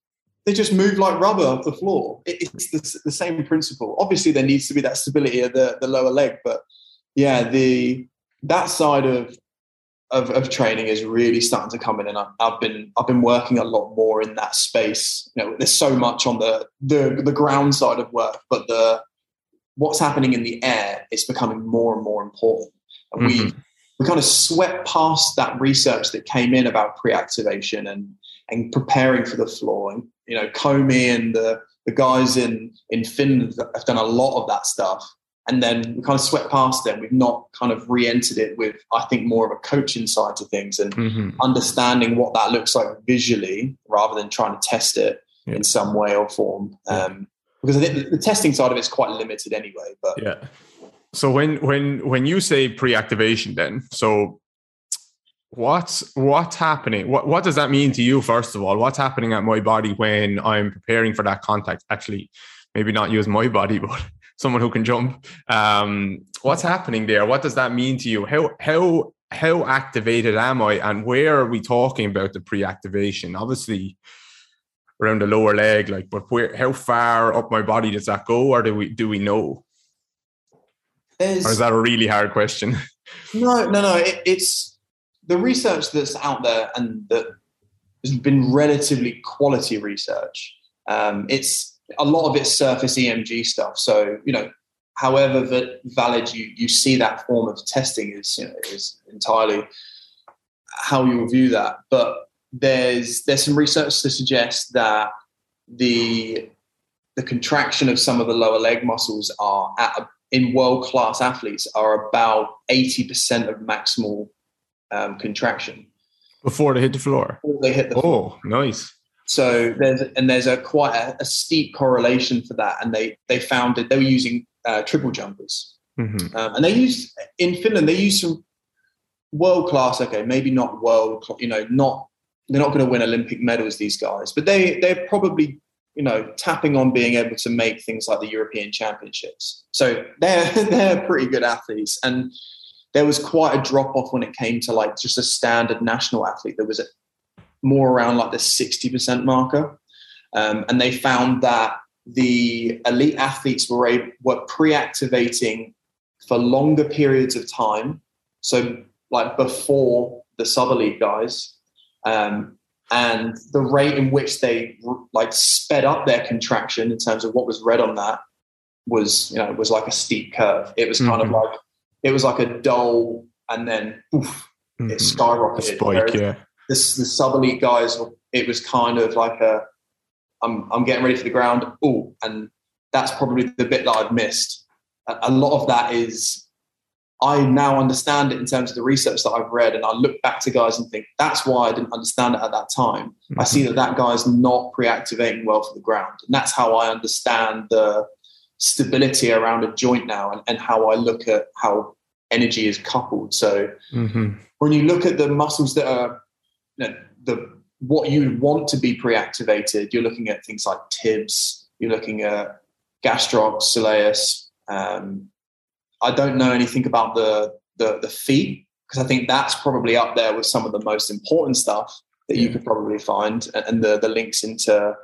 they just move like rubber off the floor. it's the, the, same principle. Obviously, there needs to be that stability of the, the lower leg, but yeah, the that side of, of of, training is really starting to come in, and I, have been I've been working a lot more in that space. You know, there's so much on the the the ground side of work, but the what's happening in the air is becoming more and more important. And mm-hmm. we we kind of swept past that research that came in about pre-activation and and preparing for the floor. And you know, Komi and the the guys in in Finland have done a lot of that stuff. And then we kind of swept past them. We've not kind of re-entered it with, I think, more of a coaching side to things and mm-hmm. understanding what that looks like visually, rather than trying to test it yeah. in some way or form. Um, because I think the testing side of it's quite limited anyway. But yeah. So when when when you say pre-activation, then so what's what's happening? What what does that mean to you? First of all, what's happening at my body when I'm preparing for that contact? Actually, maybe not use my body, (laughs) but someone who can jump. Um, what's happening there? What does that mean to you? How how how activated am I, and where are we talking about the pre-activation? Obviously, around the lower leg, like, but where, how far up my body does that go, or do we do we know? There's, or is that a really hard question? (laughs) No, no, no. It, it's the research that's out there and that has been relatively quality research. Um, it's a lot of it's surface EMG stuff. So you know, however valid you you see that form of testing is you know, is entirely how you view that. But there's there's some research to suggest that the the contraction of some of the lower leg muscles are at in world class athletes are about 80% of maximal um, contraction before they hit the floor. Before they hit the oh, floor. nice. So there's and there's a quite a, a, steep correlation for that, and they they found it. They were using uh, triple jumpers, mm-hmm. um, and they used in Finland. They used some world class. Okay, maybe not world. You know, not they're not going to win Olympic medals. These guys, but they they're probably you know tapping on being able to make things like the European Championships. So they're (laughs) they're pretty good athletes, and there was quite a drop off when it came to like just a standard national athlete. There was a, more around like the sixty percent marker, um, and they found that the elite athletes were able, were pre-activating for longer periods of time. So like before the sub elite guys, um, and the rate in which they like sped up their contraction in terms of what was read on that was you know was like a steep curve. It was kind mm-hmm. of like it was like a dull and then oof, mm-hmm. it skyrocketed. Spike, yeah. This the sub elite guys, it was kind of like a I'm I'm getting ready for the ground. Oh, and that's probably the bit that I've missed. A, a lot of that is I now understand it in terms of the research that I've read, and I look back to guys and think that's why I didn't understand it at that time. Mm-hmm. I see that that guy's not pre-activating well for the ground, and that's how I understand the stability around a joint now, and, and how I look at how energy is coupled. So mm-hmm. when you look at the muscles that are you know, the what you want to be pre-activated, you're looking at things like tibs, you're looking at gastroc, soleus. Um, I don't know anything about the the, the feet because I think that's probably up there with some of the most important stuff that you could probably find, and, and the the links into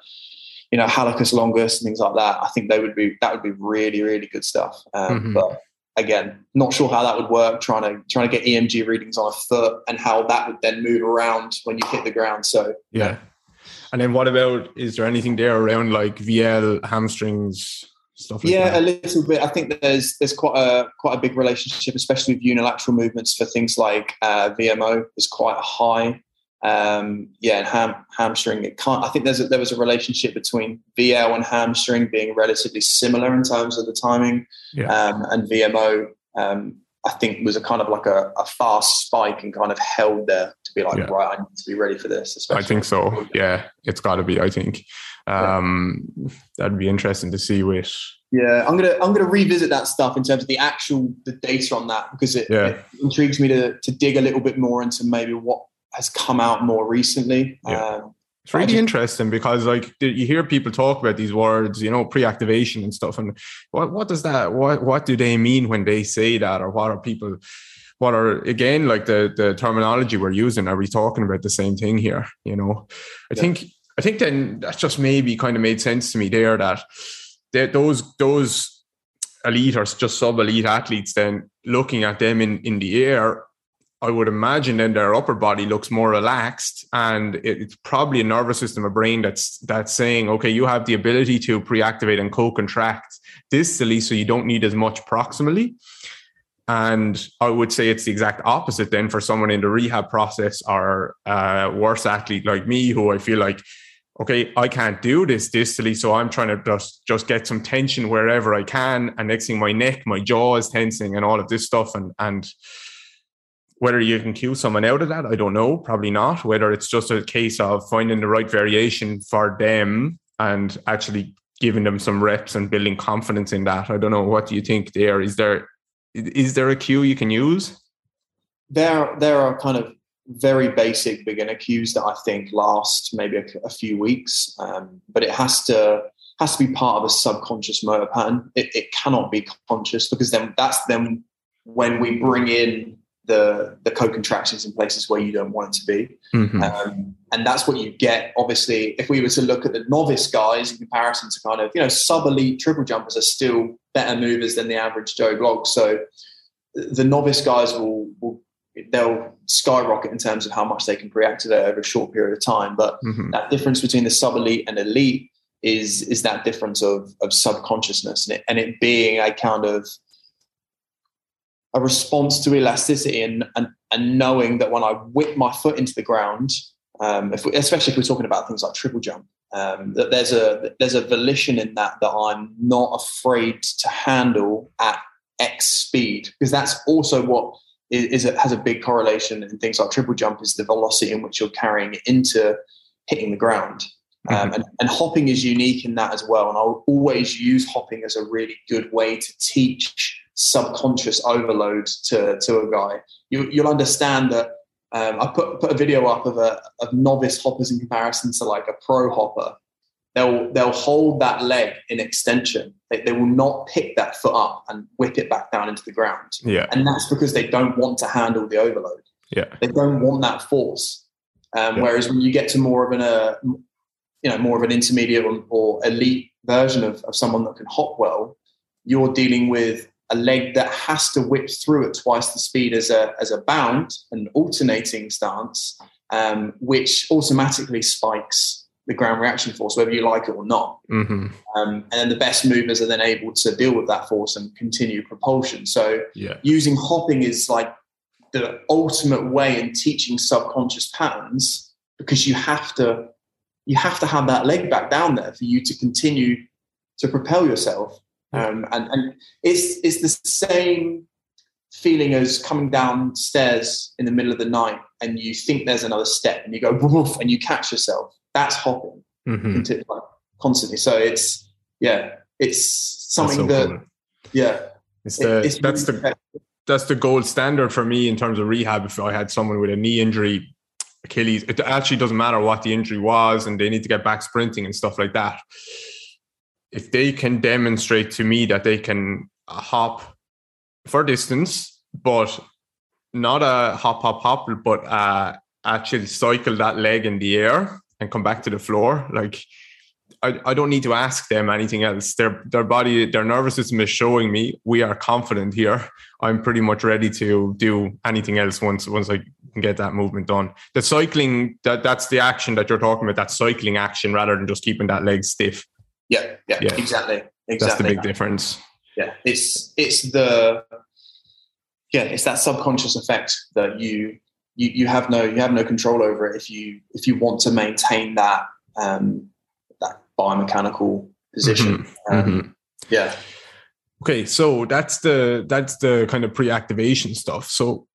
you know hallucis longus and things like that. I think they would be that would be really really good stuff. Um, mm-hmm. But again, not sure how that would work. Trying to trying to get EMG readings on a foot and how that would then move around when you hit the ground. So yeah. And then what about is there anything there around like VL hamstrings stuff? Like yeah, that? a little bit. I think there's there's quite a quite a big relationship, especially with unilateral movements for things like uh, VMO is quite high um, yeah, and ham, hamstring. It can't. I think there's a, there was a relationship between VL and hamstring being relatively similar in terms of the timing, yeah. um, and VMO. Um, I think was a kind of like a, a, fast spike and kind of held there to be like, yeah. right, I need to be ready for this. I think so. Yeah, it's got to be. I think um, yeah. that'd be interesting to see with. Yeah, I'm gonna I'm gonna revisit that stuff in terms of the actual the data on that because it, it intrigues me to to dig a little bit more into maybe what has come out more recently. Yeah. Um, it's really just, interesting because like you hear people talk about these words, you know, pre-activation and stuff. And what what does that what what do they mean when they say that, or what are people? What are again like the the terminology we're using? Are we talking about the same thing here? You know, I yeah. think I think then that just maybe kind of made sense to me there that those those elite or just sub elite athletes then looking at them in in the air I would imagine then their upper body looks more relaxed, and it's probably a nervous system, a brain that's that's saying, okay, you have the ability to pre-activate and co-contract distally, so you don't need as much proximally. And I would say it's the exact opposite then for someone in the rehab process or a worse athlete like me, who I feel like, okay, I can't do this distally, so I'm trying to just just get some tension wherever I can, and next thing my neck, my jaw is tensing, and all of this stuff, and and whether you can cue someone out of that, I don't know. Probably not. Whether it's just a case of finding the right variation for them and actually giving them some reps and building confidence in that. I don't know. What do you think there? Is there is there a cue you can use? There there are kind of very basic beginner cues that I think last maybe a, a few weeks, um, but it has to has to be part of a subconscious motor pattern. It, it cannot be conscious because then that's then when we bring in the the co-contractions in places where you don't want it to be mm-hmm. um, and that's what you get obviously if we were to look at the novice guys in comparison to kind of you know sub elite triple jumpers are still better movers than the average joe blog so the novice guys will, will they'll skyrocket in terms of how much they can pre-activate over a short period of time but mm-hmm. that difference between the sub elite and elite is is that difference of of subconsciousness and it, and it being a kind of a response to elasticity and, and, and knowing that when I whip my foot into the ground, um, if we, especially if we're talking about things like triple jump, um, that there's a there's a volition in that that I'm not afraid to handle at X speed because that's also what is, is has a big correlation in things like triple jump is the velocity in which you're carrying it into hitting the ground. Um, mm-hmm. and, and, hopping is unique in that as well. And I'll always use hopping as a really good way to teach subconscious overload to to a guy, you, you'll understand that. Um, I put put a video up of a of novice hoppers in comparison to like a pro hopper. They'll they'll hold that leg in extension. They, they will not pick that foot up and whip it back down into the ground. Yeah. And that's because they don't want to handle the overload. Yeah. They don't want that force. Um, Yeah. Whereas when you get to more of an, uh, you know, more of an intermediate or, or elite version of, of someone that can hop well, you're dealing with a leg that has to whip through at twice the speed as a as a bound, an alternating stance, um, which automatically spikes the ground reaction force, whether you like it or not. Mm-hmm. Um, and then the best movers are then able to deal with that force and continue propulsion. So Yeah. using hopping is like the ultimate way in teaching subconscious patterns because you have to you have to have that leg back down there for you to continue to propel yourself um, and, and it's it's the same feeling as coming downstairs in the middle of the night and you think there's another step and you go woof and you catch yourself that's hopping Mm-hmm. conti- like, constantly so it's yeah it's something so that cool. yeah It's it- the, it's that's really the that's the gold standard for me in terms of rehab. If I had someone with a knee injury, Achilles, it actually doesn't matter what the injury was, and they need to get back sprinting and stuff like that. If they can demonstrate to me that they can hop for distance, but not a hop, hop, hop, but uh, actually cycle that leg in the air and come back to the floor, like. I, I don't need to ask them anything else. Their their body, their nervous system is showing me we are confident here. I'm pretty much ready to do anything else once once I can get that movement done. The cycling that that's the action that you're talking about. That cycling action rather than just keeping that leg stiff. Yeah yeah, Yeah. exactly exactly That's the big difference. yeah it's it's the yeah it's that subconscious effect that you you you have no you have no control over it if you if you want to maintain that um that biomechanical position Um, Mhm. yeah Okay, so that's the that's the kind of pre-activation stuff. So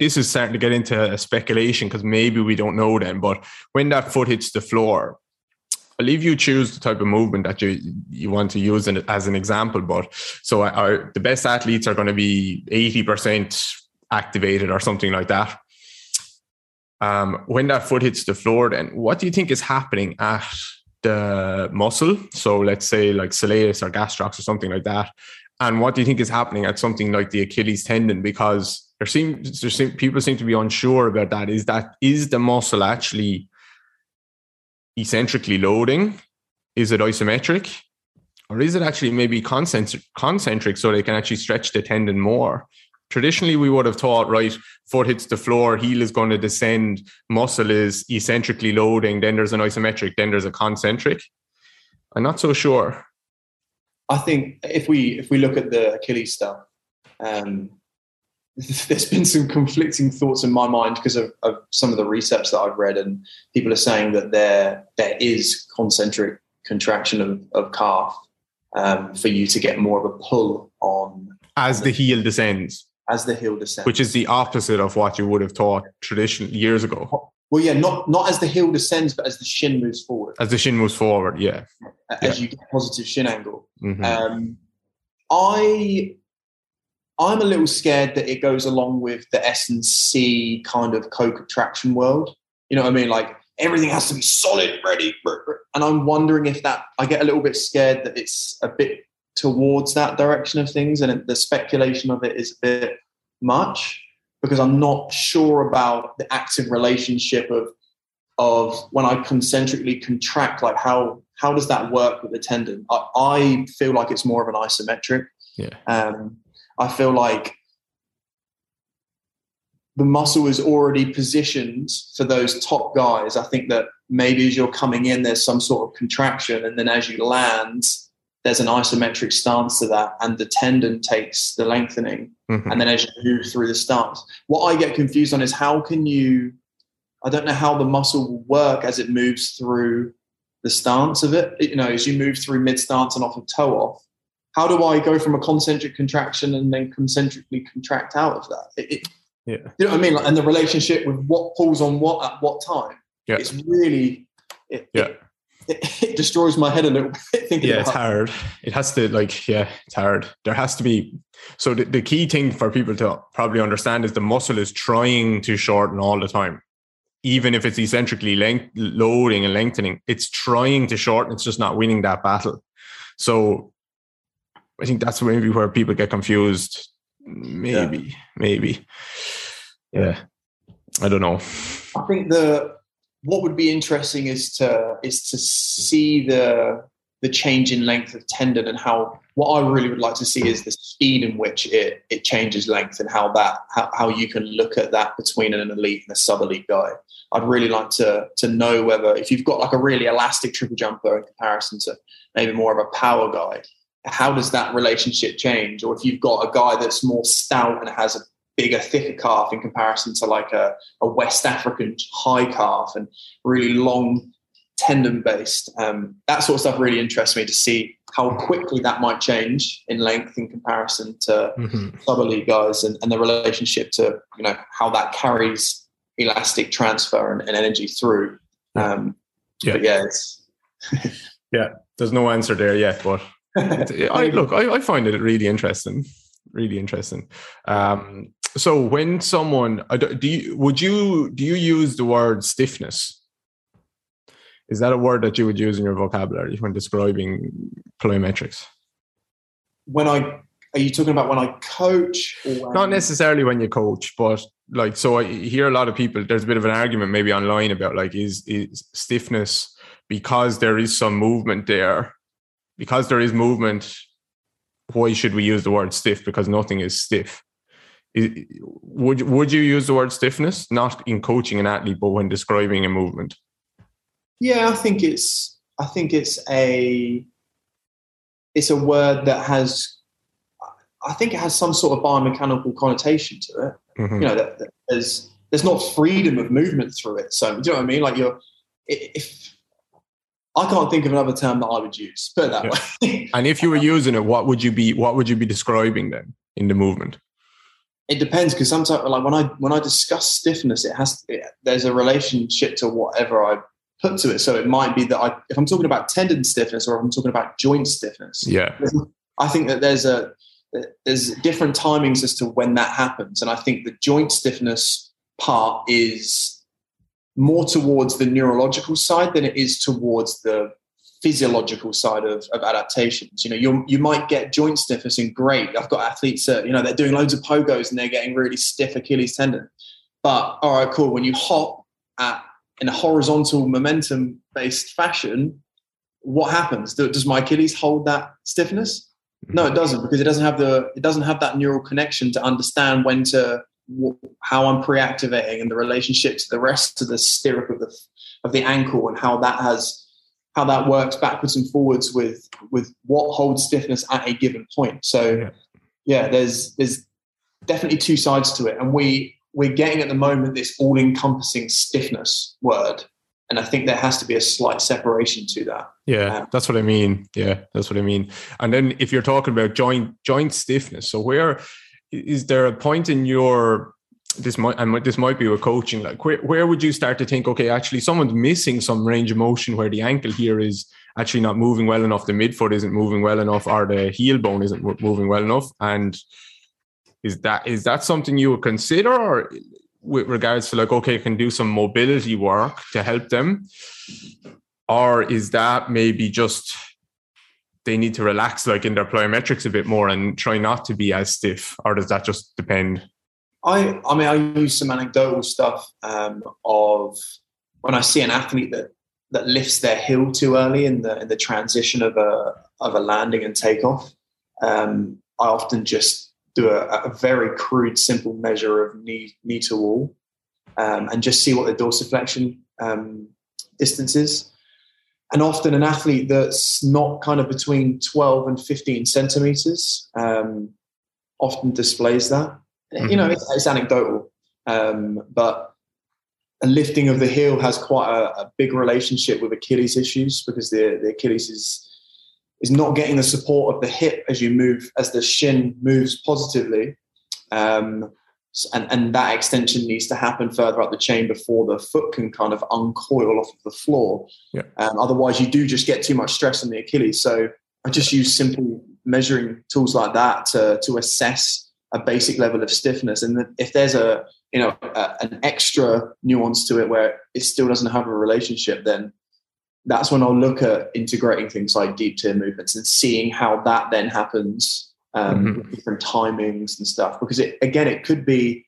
this is starting to get into a speculation because maybe we don't know then. But when that foot hits the floor, I'll leave you choose the type of movement that you you want to use in, as an example. But so our, the best athletes are going to be eighty percent activated or something like that. Um, when that foot hits the floor, then what do you think is happening at the muscle? So let's say like soleus or gastrocs or something like that. And what do you think is happening at something like the Achilles tendon? Because there seems there seem, people seem to be unsure about that. Is that is the muscle actually eccentrically loading? Is it isometric? Or is it actually maybe concentric, concentric so they can actually stretch the tendon more? Traditionally, we would have thought, right, foot hits the floor, heel is going to descend, muscle is eccentrically loading, then there's an isometric, then there's a concentric. I'm not so sure. I think if we if we look at the Achilles stuff, um, (laughs) there's been some conflicting thoughts in my mind because of, of some of the research that I've read, and people are saying that there there is concentric contraction of, of calf um, for you to get more of a pull on As the heel descends, as the heel descends. which is the opposite of what you would have thought traditionally years ago. well, yeah, not not as the heel descends, but as the shin moves forward, As the shin moves forward, yeah. as you get positive shin angle. Mhm. Um, I I'm a little scared that it goes along with the S and C kind of co-contraction world. You know what I mean? Like everything has to be solid, ready, and I'm wondering if that I get a little bit scared that it's a bit towards that direction of things, and the speculation of it is a bit much because I'm not sure about the active relationship of of when I concentrically contract, like how how does that work with the tendon? I, I feel like it's more of an isometric. Yeah. Um, I feel like the muscle is already positioned for those top guys. I think that maybe as you're coming in, there's some sort of contraction, and then as you land, there's an isometric stance to that, and the tendon takes the lengthening Mhm. and then as you move through the stance. What I get confused on is how can you, I don't know how the muscle will work as it moves through the stance of it. You know, as you move through mid stance and off of toe off, how do I go from a concentric contraction and then concentrically contract out of that? It, it, Yeah. You know what I mean? Like, and the relationship with what pulls on what at what time. Yeah. It's really, it, Yeah. it- it, destroys my head a little (laughs) bit thinking yeah, it's hard. It has to like yeah, it's hard. There has to be so the, the key thing for people to probably understand is the muscle is trying to shorten all the time. Even if it's eccentrically length, loading and lengthening, it's trying to shorten. It's just not winning that battle. So I think that's maybe where people get confused. Maybe, maybe. Yeah. I don't know. I think the what would be interesting is to is to see the the change in length of tendon and how what I really would like to see is the speed in which it it changes length and how that how, how you can look at that between an elite and a sub elite guy. I'd really like to to know whether if you've got like a really elastic triple jumper in comparison to maybe more of a power guy, how does that relationship change? Or if you've got a guy that's more stout and has a bigger, thicker calf in comparison to like a, a West African high calf and really long tendon based. Um, that sort of stuff really interests me to see how quickly that might change in length in comparison to Mhm. sub elite guys and, and the relationship to you know how that carries elastic transfer and, and energy through. Um, Yeah. But yeah, it's (laughs) There's no answer there yet, but (laughs) I look, I, I find it really interesting, really interesting. Um, so when someone, do you, would you, do you use the word stiffness? Is that a word that you would use in your vocabulary when describing plyometrics? when I are you talking about when I coach or when, Not necessarily when you coach, but like, so I hear a lot of people, there's a bit of an argument maybe online about like, is, is stiffness because there is some movement there, because there is movement, why should we use the word stiff? Because nothing is stiff. Would, would you use the word stiffness? Not in coaching an athlete, but when describing a movement? Yeah, I think it's I think it's a it's a word that has I think it has some sort of biomechanical connotation to it. Mhm. You know, that, that there's there's not freedom of movement through it. So do you know what I mean? Like you're if I can't think of another term that I would use. Put it that way. (laughs) And if you were using it, what would you be, what would you be describing then in the movement? it depends because sometimes like when I when I discuss stiffness, it has it, there's a relationship to whatever I put to it. So it might be that I if I'm talking about tendon stiffness or if I'm talking about joint stiffness, Yeah. I think that there's a there's different timings as to when that happens, and I think the joint stiffness part is more towards the neurological side than it is towards the physiological side of, of adaptations. You know, you you might get joint stiffness and great. I've got athletes that you know they're doing loads of pogos and they're getting really stiff Achilles tendon. But all right, cool. When you hop at in a horizontal momentum based fashion, what happens? Does my Achilles hold that stiffness? No, it doesn't because it doesn't have the it doesn't have that neural connection to understand when to how I'm pre-activating and the relationship to the rest of the stirrup of the of the ankle and how that has how that works backwards and forwards with with what holds stiffness at a given point. So Yeah. there's there's definitely two sides to it, and we we're getting at the moment this all-encompassing stiffness word, and I think there has to be a slight separation to that. Yeah, Yeah. that's what I mean. Yeah, that's what I mean. And then if you're talking about joint joint stiffness, so where is there a point in your this might and this might be with coaching like where, where would you start to think okay actually someone's missing some range of motion where the ankle here is actually not moving well enough the midfoot isn't moving well enough or the heel bone isn't moving well enough? And is that is that something you would consider or with regards to like okay I can do some mobility work to help them? Or is that maybe just they need to relax like in their plyometrics a bit more and try not to be as stiff or does that just depend I, I mean, I use some anecdotal stuff um, of when I see an athlete that that lifts their heel too early in the in the transition of a of a landing and takeoff. Um, I often just do a, a very crude, simple measure of knee knee to wall, um, and just see what the dorsiflexion um, distance is. And often, an athlete that's not kind of between twelve and fifteen centimeters um, often displays that you know, it's, it's anecdotal, um, but a lifting of the heel has quite a, a big relationship with Achilles issues because the, the Achilles is is not getting the support of the hip as you move as the shin moves positively. Um, and, and that extension needs to happen further up the chain before the foot can kind of uncoil off of the floor. Yeah. Um, otherwise, you do just get too much stress on the Achilles. So I just use simple measuring tools like that to, to assess a basic level of stiffness. And if there's a you know a, an extra nuance to it where it still doesn't have a relationship, then that's when I'll look at integrating things like deep tier movements and seeing how that then happens um, mm-hmm. different timings and stuff. Because it again, it could be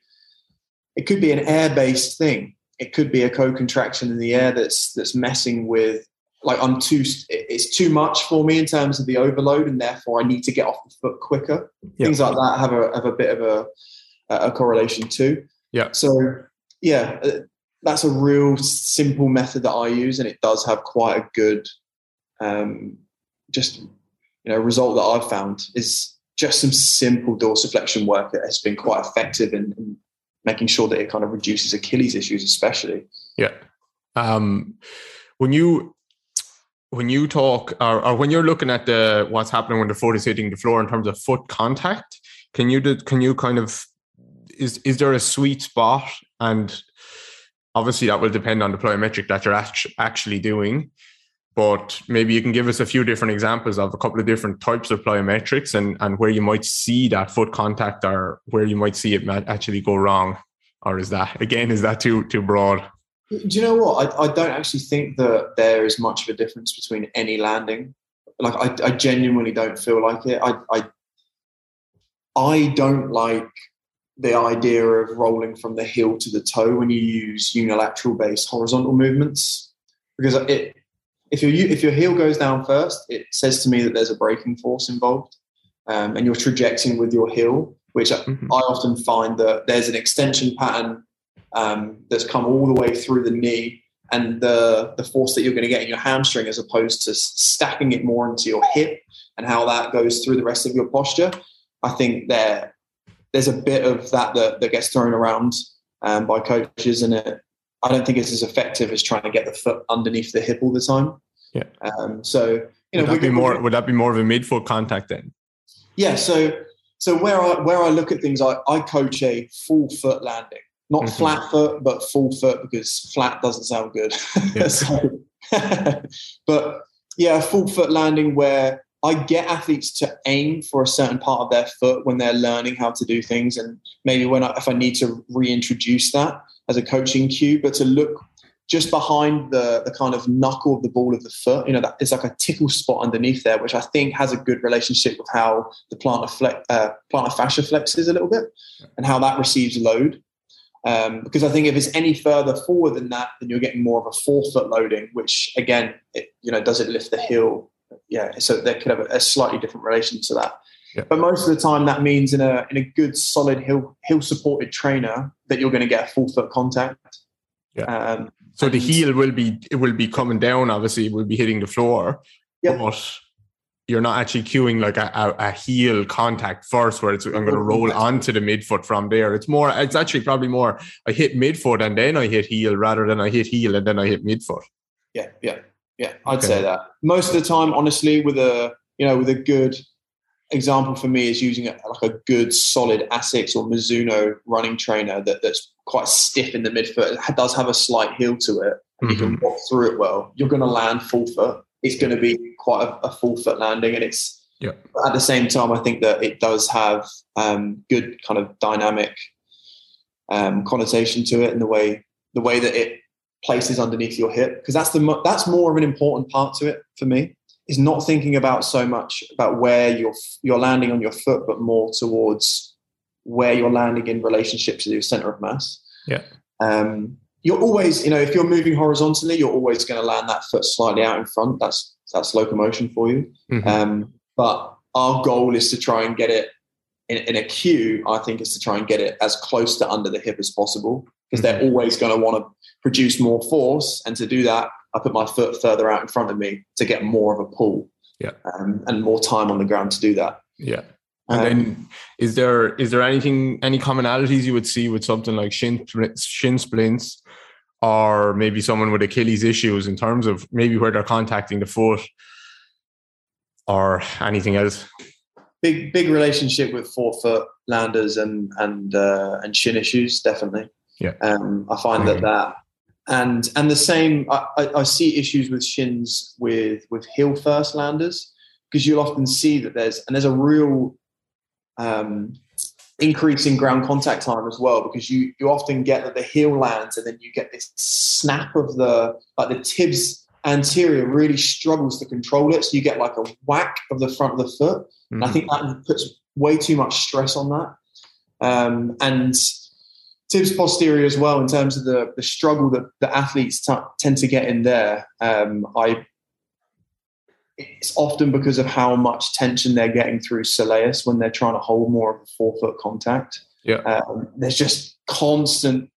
it could be an air based thing. It could be a co-contraction in the air that's that's messing with like I'm too it's too much for me in terms of the overload, and therefore I need to get off the foot quicker. Things like that have a have a bit of a a correlation too. Yeah. So yeah, uh, that's a real simple method that I use, and it does have quite a good, um, just you know, result that I've found is just some simple dorsiflexion work that has been quite effective in, in making sure that it kind of reduces Achilles issues, especially. Yeah. Um, when you when you talk or, or, when you're looking at the what's happening when the foot is hitting the floor in terms of foot contact, can you can you kind of is is there a sweet spot and obviously that will depend on the plyometric that you're actually doing but maybe you can give us a few different examples of a couple of different types of plyometrics and, and where you might see that foot contact or where you might see it actually go wrong. Or is that again is that too too broad? Do you know what? I, I don't actually think that there is much of a difference between any landing. Like i, I genuinely don't feel like it. I, I i don't like the idea of rolling from the heel to the toe when you use unilateral based horizontal movements because it if your if your heel goes down first, it says to me that there's a braking force involved, um, and you're trajecting with your heel, which mm-hmm. I often find that there's an extension pattern um, that's come all the way through the knee, and the the force that you're going to get in your hamstring, as opposed to stacking it more into your hip, and how that goes through the rest of your posture. I think there there's a bit of that that, that gets thrown around um, by coaches, and it I don't think it's as effective as trying to get the foot underneath the hip all the time. Yeah. Um, so you know, would that be more? Would that be more of a midfoot contact then? Yeah. So so where I where I look at things, I, I coach a full foot landing, not mm-hmm. flat foot, but full foot because flat doesn't sound good. Yeah. (laughs) so, (laughs) but yeah, a full foot landing where I get athletes to aim for a certain part of their foot when they're learning how to do things, and maybe when I, if I need to reintroduce that as a coaching cue, but to look just behind the the kind of knuckle of the ball of the foot, you know, that like a tickle spot underneath there, which I think has a good relationship with how the plantar flex, uh, plantar fascia flexes a little bit, and how that receives load. Um, because I think if it's any further forward than that, then you're getting more of a forefoot loading, which again, it, you know, does it lift the heel yeah, so they could have a, slightly different relation to that. But most of the time, that means in a in a good solid heel heel supported trainer that you're going to get a full foot contact. Yeah. Um, so the heel will be it will be coming down. Obviously, it will be hitting the floor. Yeah. But you're not actually cueing like a, a, a heel contact first, where it's I'm going to roll onto the midfoot from there. It's more. It's actually probably more. I hit midfoot and then I hit heel rather than I hit heel and then I hit midfoot. Yeah, yeah. Yeah, I'd okay. say that. Most of the time, honestly, with a you know with a good example for me is using a, like a good solid Asics or Mizuno running trainer that, that's quite stiff in the midfoot. It does have a slight heel to it. Mm-hmm. You can mm-hmm. walk through it well. You're going to land full foot. It's going to be quite a, a full foot landing, and it's yeah. At the same time, I think that it does have um, good kind of dynamic um, connotation to it, and the way the way that it places underneath your hip because that's the that's more of an important part to it for me is not thinking about so much about where you're you're landing on your foot but more towards where you're landing in relationship to your center of mass yeah um, you're always you know if you're moving horizontally you're always going to land that foot slightly out in front that's that's locomotion for you mm-hmm. um, but our goal is to try and get it in, in, a cue i think is to try and get it as close to under the hip as possible because mm-hmm. they're always going to want to produce more force. And to do that, I put my foot further out in front of me to get more of a pull. Yeah. Um, and more time on the ground to do that. Yeah. And um, then is there is there anything any commonalities you would see with something like shin shin splints or maybe someone with Achilles issues in terms of maybe where they're contacting the foot or anything else? big big relationship with forefoot landers and and uh, and shin issues definitely. Yeah. Um, I find that that and and the same. I, I, I see issues with shins with with heel first landers because you'll often see that there's and there's a real um, increase in ground contact time as well because you you often get that the heel lands and then you get this snap of the like the tibs anterior really struggles to control it so you get like a whack of the front of the foot Mm-hmm. and I think that puts way too much stress on that um, and tibs posterior as well in terms of the the struggle that the athletes t- tend to get in there um, I it's often because of how much tension they're getting through soleus when they're trying to hold more of a forefoot contact. Yeah. Um, there's just constant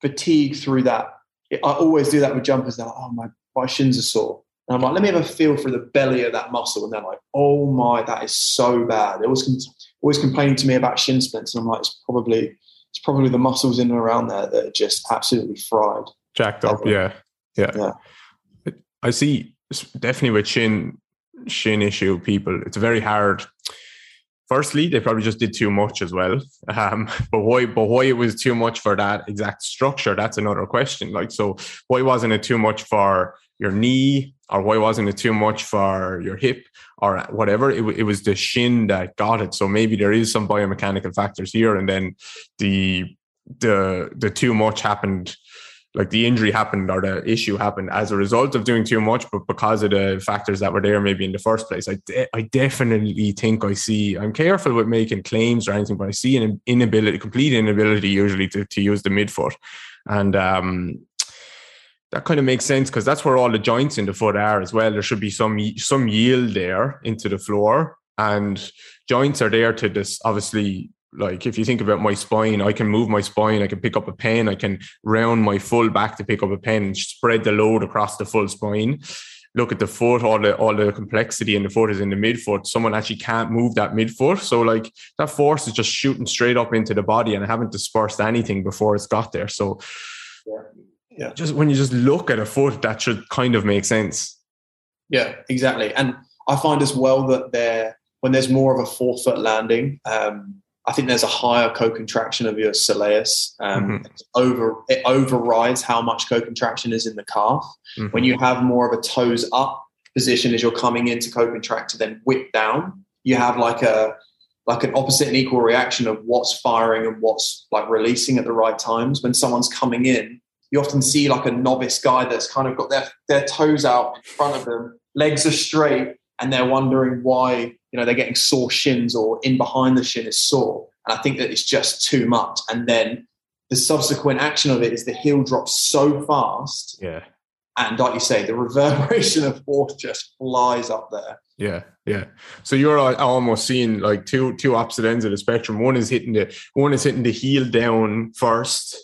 fatigue through that. I always do that with jumpers. They're like, oh, my, my shins are sore. And I'm like, let me have a feel for the belly of that muscle. And they're like, oh my, that is so bad. They're always, always complaining to me about shin splints. And I'm like, it's probably, it's probably the muscles in and around there that are just absolutely fried. Jacked up, yeah. Yeah. Yeah. I see definitely with shin shin issue people, it's very hard. Firstly, they probably just did too much as well. (laughs) Um, but why? But why it was too much for that exact structure? That's another question. Like, so why wasn't it too much for your knee, or why wasn't it too much for your hip, or whatever? It, it was the shin that got it. So maybe there is some biomechanical factors here, and then the the the too much happened like the injury happened or the issue happened as a result of doing too much, but because of the factors that were there maybe in the first place. I, de- I definitely think I see, I'm careful with making claims or anything, but I see an inability, complete inability usually to, to use the midfoot. And um, that kind of makes sense because that's where all the joints in the foot are as well. There should be some some yield there into the floor, and joints are there to this obviously like if you think about my spine, I can move my spine, I can pick up a pen, I can round my full back to pick up a pen and spread the load across the full spine. Look at the foot, all the all the complexity in the foot is in the midfoot. Someone actually can't move that midfoot. So like that force is just shooting straight up into the body and I haven't dispersed anything before it's got there. So yeah. Yeah. Just when you just look at a foot, that should kind of make sense. Yeah, exactly. And I find as well that there when there's more of a forefoot landing, um, I think there's a higher co-contraction of your soleus. Um, mm-hmm. over it overrides how much co-contraction is in the calf. Mm-hmm. When you have more of a toes up position as you're coming into co-contract to then whip down, you have like a like an opposite and equal reaction of what's firing and what's like releasing at the right times. When someone's coming in, you often see like a novice guy that's kind of got their their toes out in front of them, legs are straight, and they're wondering why you know they're getting sore shins or in behind the shin is sore. And i think that it's just too much. And then the subsequent action of it is the heel drops so fast. Yeah. And like you say the (laughs) reverberation of force just flies up there. Yeah yeah. So you're uh, almost seeing like two two opposite ends of the spectrum. One is hitting the one is hitting the heel down first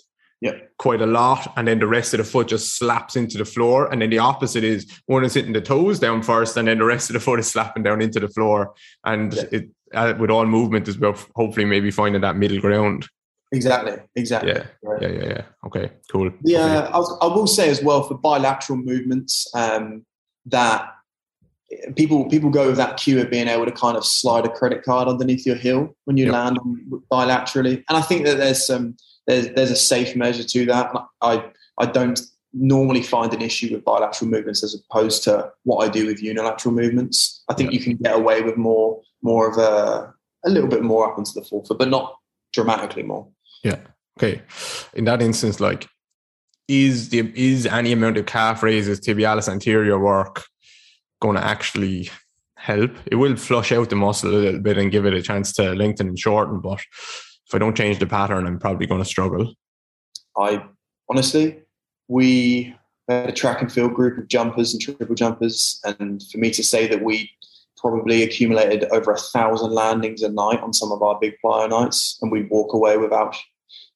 yeah. quite a lot, and then the rest of the foot just slaps into the floor. And then the opposite is one is hitting the toes down first, and then the rest of the foot is slapping down into the floor. And Yeah. it uh, with all movement as well, hopefully maybe finding that middle ground. exactly exactly Yeah, Right. yeah, yeah, yeah. Okay, cool. Yeah, Okay. I, was, I will say as well for bilateral movements um, that people people go with that cue of being able to kind of slide a credit card underneath your heel when you Yep. land bilaterally, and I think that there's some there's there's a safe measure to that. I I don't normally find an issue with bilateral movements as opposed to what I do with unilateral movements. I think you can get away with more more of a a little bit more up into the forefoot, but not dramatically more. Yeah. Okay. In that instance, like, is the is any amount of calf raises, tibialis anterior work going to actually help? It will flush out the muscle a little bit and give it a chance to lengthen and shorten. But if I don't change the pattern, I'm probably going to struggle. I honestly, we had a track and field group of jumpers and triple jumpers, and for me to say that we probably accumulated over a thousand landings a night on some of our big plyo nights, and we'd walk away without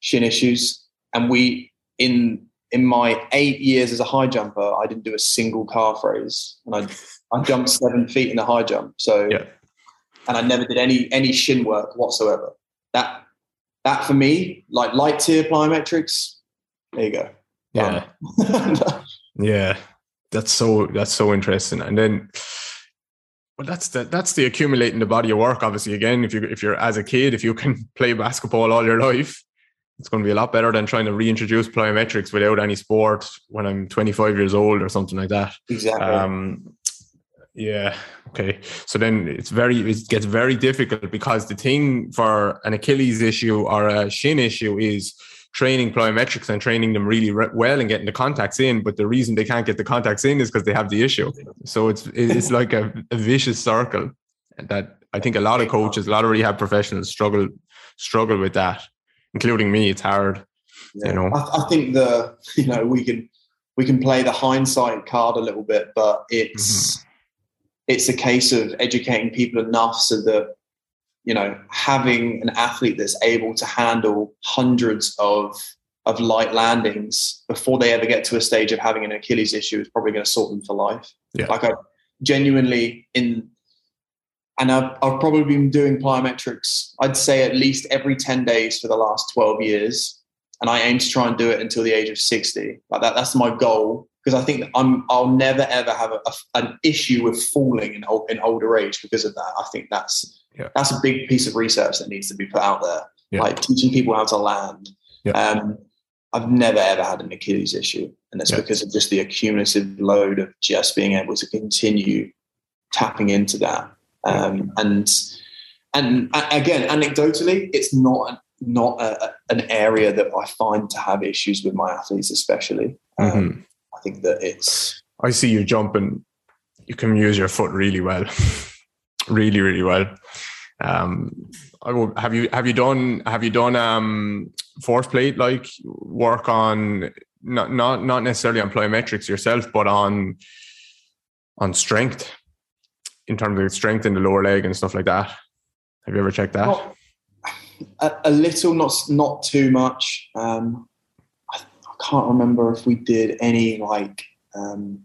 shin issues. And we in in my eight years as a high jumper, I didn't do a single calf raise, and I I jumped seven feet in a high jump. So, Yeah. and I never did any any shin work whatsoever. That that for me, like light tier plyometrics, there you go. Yeah. (laughs) Yeah. That's so that's so interesting. And then Well, that's the that's the accumulating the body of work. Obviously, again, if you if you're as a kid, if you can (laughs) play basketball all your life, it's going to be a lot better than trying to reintroduce plyometrics without any sport when I'm 25 years old or something like that. Exactly. Um, yeah. Okay. So then it's very it gets very difficult because the thing for an Achilles issue or a shin issue is training plyometrics and training them really re- well and getting the contacts in. But the reason they can't get the contacts in is because they have the issue. So it's it's like a, a vicious circle that I think a lot of coaches, a lot of rehab professionals struggle struggle with that, including me. It's hard. Yeah. You know. I, I think the (laughs) you know we can we can play the hindsight card a little bit, but it's mm-hmm. It's a case of educating people enough so that you know having an athlete that's able to handle hundreds of of light landings before they ever get to a stage of having an Achilles issue is probably going to sort them for life. Yeah. Like I genuinely in and I've, I've probably been doing plyometrics, I'd say at least every 10 days for the last 12 years. And I aim to try and do it until the age of 60. Like that, that's my goal. Because I think I'm, I'll never ever have a, a, an issue with falling in, old, in older age because of that. I think that's Yeah. that's a big piece of research that needs to be put out there. Yeah. Like teaching people how to land. Yeah. Um, I've never ever had an Achilles issue, and it's Yeah. because of just the accumulative load of just being able to continue tapping into that. Um, and and again, anecdotally, it's not an, not a, an area that I find to have issues with my athletes, especially. Um, Mhm. I think that it's I see you jumping. You can use your foot really well, (laughs) really, really well. Um, I will, have you have you done have you done um force plate like work on not not not necessarily on plyometrics yourself, but on on strength in terms of strength in the lower leg and stuff like that. Have you ever checked that? not, a, a little, not not too much. Um, can't remember if we did any like um,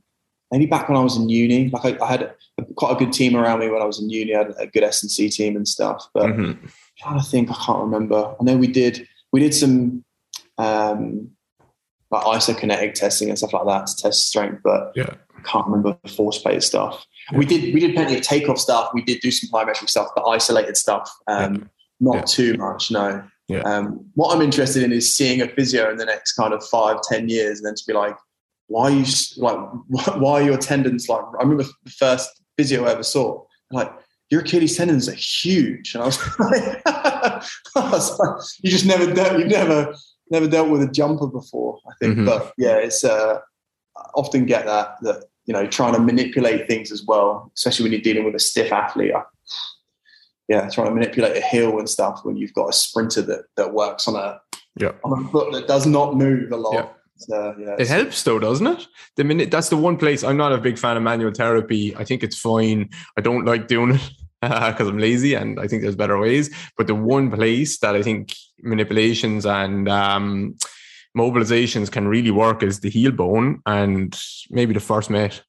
maybe back when I was in uni. Like I, I had quite a good team around me when I was in uni. I had a good S and C team and stuff. But Mhm. trying to think, I can't remember. I know we did we did some um, like isokinetic testing and stuff like that to test strength, but Yeah. I can't remember the force plate stuff. We did we did plenty of takeoff stuff. We did do some plyometric stuff, but isolated stuff. Um, Not Yeah. too much, no. Yeah. Um, what I'm interested in is seeing a physio in the next kind of five, ten years, and then to be like, why are you like, (laughs) why are your tendons like? I remember the first physio I ever saw, like your Achilles tendons are huge, and I was (laughs) like, (laughs) I was like, you just never dealt, you've never never dealt with a jumper before, I think. Mhm. But yeah, it's uh, I often get that that you know trying to manipulate things as well, especially when you're dealing with a stiff athlete. I, yeah, trying to manipulate a heel and stuff when you've got a sprinter that that works on a Yeah. on a foot that does not move a lot. Yeah. So, yeah, It helps though, doesn't it? The minute that's the one place I'm not a big fan of manual therapy. I think it's fine. I don't like doing it (laughs) because I'm lazy and I think there's better ways. But the one place that I think manipulations and um, mobilizations can really work is the heel bone and maybe the first met.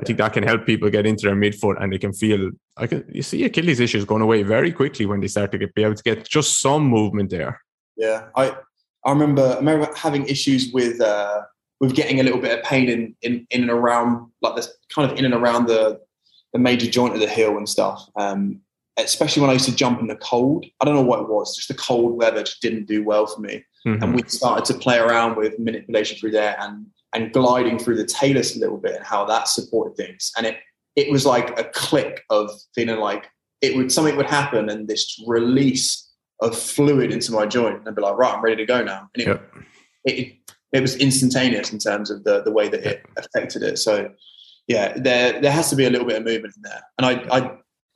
I think that can help people get into their midfoot and they can feel. I can you see Achilles issues going away very quickly when they start to get be able to get just some movement there. Yeah, I I remember I remember having issues with uh, with getting a little bit of pain in, in in and around like this kind of in and around the the major joint of the heel and stuff. Um, especially when I used to jump in the cold. I don't know what it was. Just the cold weather just didn't do well for me. Mhm. And we started to play around with manipulation through there and and gliding through the talus a little bit and how that supported things. And it it was like a click of feeling like it would something would happen and this release of fluid into my joint and I'd be like, right, I'm ready to go now. And it, Yep. it, it was instantaneous in terms of the, the way that it affected it. So yeah, there there has to be a little bit of movement in there. And I I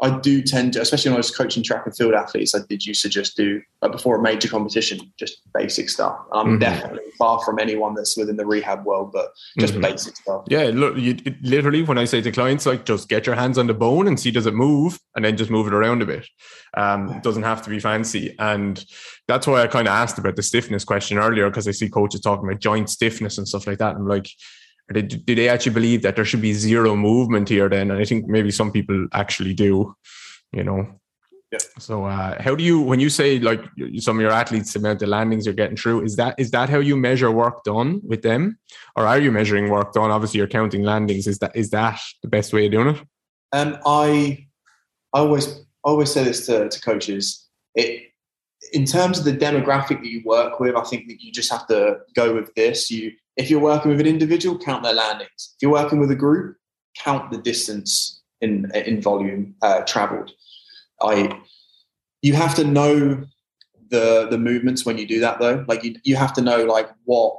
I do tend to, especially when I was coaching track and field athletes, I did used to just do like before a major competition, just basic stuff. And I'm Mhm. definitely far from anyone that's within the rehab world, but just Mhm. basic stuff. Yeah, look, you, literally, when I say to clients, like just get your hands on the bone and see does it move, and then just move it around a bit. Um, it doesn't have to be fancy, and that's why I kind of asked about the stiffness question earlier because I see coaches talking about joint stiffness and stuff like that. I'm like, they, do they actually believe that there should be zero movement here? Then, and I think maybe some people actually do. You know. Yeah. So, uh, how do you, when you say like some of your athletes, about the amount of landings you're getting through, is that is that how you measure work done with them? or are you measuring work done? Obviously, you're counting landings. Is that is that the best way of doing it? Um, I I always always say this to, to coaches. It in terms of the demographic that you work with, I think that you just have to go with this. You if you're working with an individual, count their landings. If you're working with a group, count the distance in in volume uh, traveled. I you have to know the the movements when you do that though. Like you you have to know like what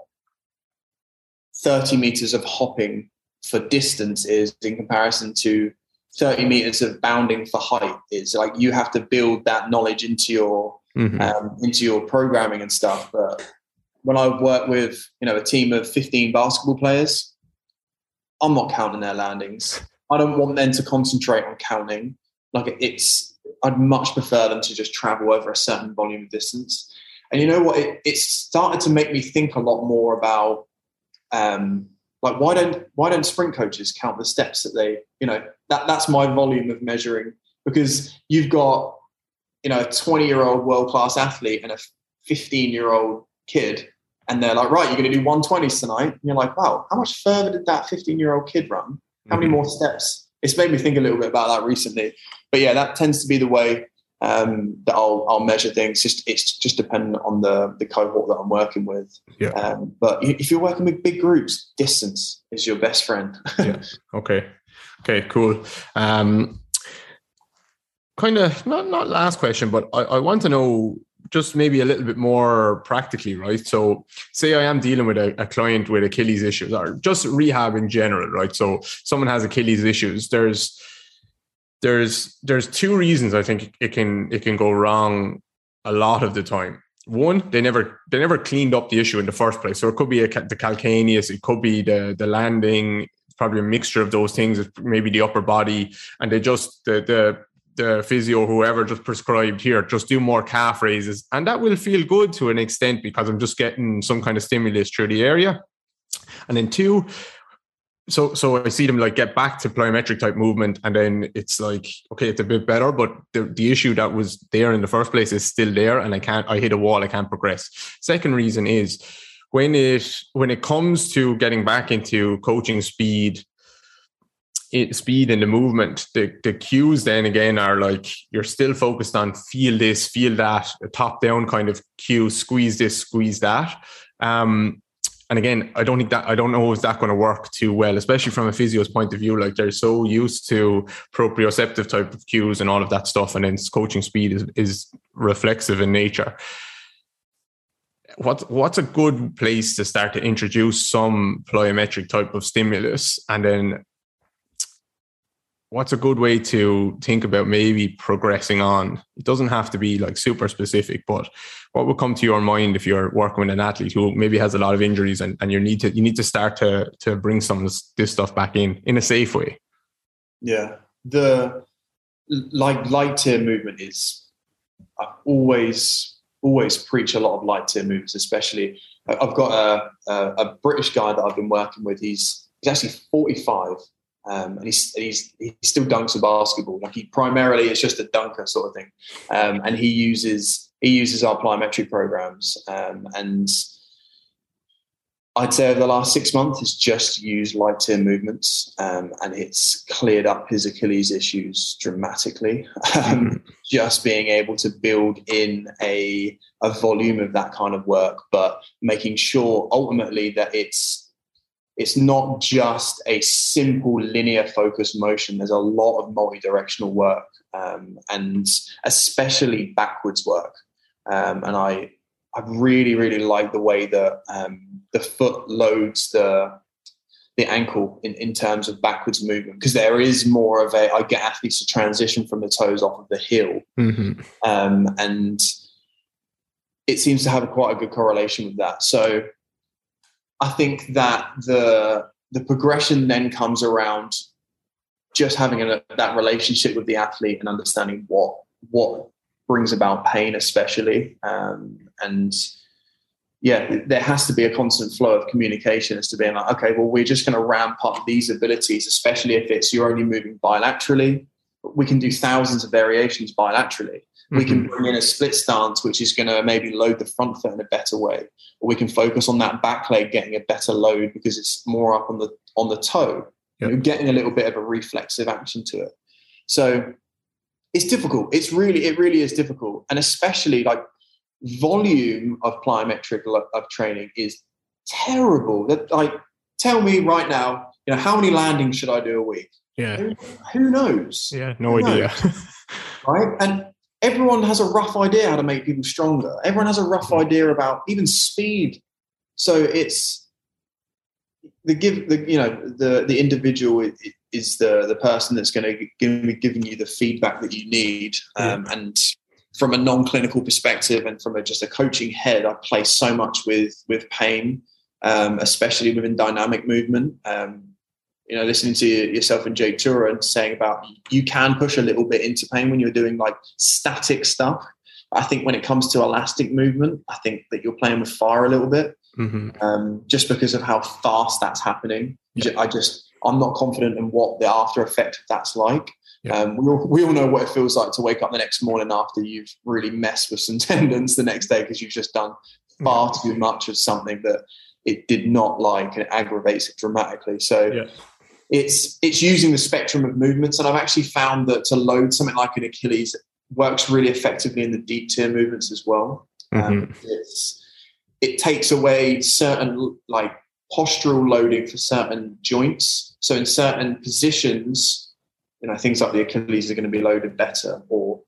30 meters of hopping for distance is in comparison to 30 meters of bounding for height is like you have to build that knowledge into your mm-hmm. um, into your programming and stuff but when i work with you know a team of 15 basketball players i'm not counting their landings. I don't want them to concentrate on counting. Like it's i'd much prefer them to just travel over a certain volume of distance. And you know what? It, it started to make me think a lot more about um, like why don't why don't sprint coaches count the steps that they you know that that's my volume of measuring. Because you've got you know a 20 year old world class athlete and a 15 year old kid and they're like right you're going to do 120s tonight and you're like wow how much further did that 15 year old kid run how many mm-hmm. more steps it's made me think a little bit about that recently but yeah that tends to be the way um, that I'll, I'll measure things. Just it's just dependent on the the cohort that I'm working with. Yeah. Um, but if you're working with big groups, distance is your best friend. (laughs) yeah. Okay. Okay. Cool. Um, kind of not not last question, but I, I want to know just maybe a little bit more practically, right? So, say I am dealing with a, a, client with Achilles issues or just rehab in general, right? So, someone has Achilles issues. There's there's there's two reasons I think it can it can go wrong a lot of the time. One, they never they never cleaned up the issue in the first place. So it could be a, the calcaneus, it could be the the landing, probably a mixture of those things. Maybe the upper body, and they just the the the physio, whoever just prescribed here, just do more calf raises. And that will feel good to an extent because I'm just getting some kind of stimulus through the area. And then two, so so I see them like get back to plyometric type movement, and then it's like okay, it's a bit better, but the, the issue that was there in the first place is still there, and I can't. I hit a wall. I can't progress. Second reason is when it when it comes to getting back into coaching speed, speed and the movement, the the cues then again are like you're still focused on feel this, feel that, a top down kind of cue, squeeze this, squeeze that. Um, and again, I don't think that I don't know is that going to work too well, especially from a physio's point of view. Like they're so used to proprioceptive type of cues and all of that stuff, and then coaching speed is is reflexive in nature. What what's a good place to start to introduce some plyometric type of stimulus, and then what's a good way to think about maybe progressing on? It doesn't have to be like super specific, but what would come to your mind if you're working with an athlete who maybe has a lot of injuries and, and you need to you need to start to to bring some of this, stuff back in in a safe way? Yeah, the like light tier movement is I always always preach a lot of light tier movements, especially I've got a, a, a British guy that I've been working with. He's he's actually 45 um, and he's, he's he still dunks a basketball. Like he primarily it's just a dunker sort of thing, um, and he uses he uses our plyometric programs. Um, and I'd say over the last six months, he's just used light tier movements, um, and it's cleared up his Achilles issues dramatically. Um, (laughs) just being able to build in a a volume of that kind of work, but making sure ultimately that it's it's not just a simple linear focus motion. There's a lot of multi-directional work um, and especially backwards work. Um, and I, I really, really like the way that um, the foot loads the the ankle in, in terms of backwards movement because there is more of a I get athletes to transition from the toes off of the heel, mm-hmm. Um, and it seems to have quite a good correlation with that. So I think that the the progression then comes around just having a, that relationship with the athlete and understanding what what brings about pain, especially, um, and yeah, there has to be a constant flow of communication as to being like, okay, well, we're just going to ramp up these abilities, especially if it's you're only moving bilaterally. We can do thousands of variations bilaterally. Mm-hmm. We can mm-hmm. bring in a split stance, which is going to maybe load the front foot in a better way, or we can focus on that back leg getting a better load because it's more up on the on the toe. Yep. You're getting a little bit of a reflexive action to it. So it's difficult. It's really, it really is difficult. And especially like volume of plyometric of training is terrible. That like tell me right now, you know, how many landings should I do a week? Yeah. Who, who knows? Yeah, no Who idea. right? And everyone has a rough idea how to make people stronger. Everyone has a rough idea about even speed. So it's the give the you know the the individual is the the person that's going to be giving you the feedback that you need. Um, and from a non-clinical perspective and from a, just a coaching head, I play so much with with pain, um, especially within dynamic movement. Um, you know, listening to yourself and Jake Tuura saying about you can push a little bit into pain when you're doing like static stuff. I think when it comes to elastic movement, I think that you're playing with fire a little bit, hmm um, just because of how fast that's happening. Ju- I just, I'm not confident in what the after effect of that's like. Yeah. Um, we, all, we all know what it feels like to wake up the next morning after you've really messed with some (laughs) tendons the next day because you've just done far too much of something that it did not like and it aggravates it dramatically. So Yeah. It's it's using the spectrum of movements, and I've actually found that to load something like an Achilles works really effectively in the deep tier movements as well. Um, it's it takes away certain like postural loading for certain joints. So in certain positions, you know things like the Achilles are going to be loaded better, or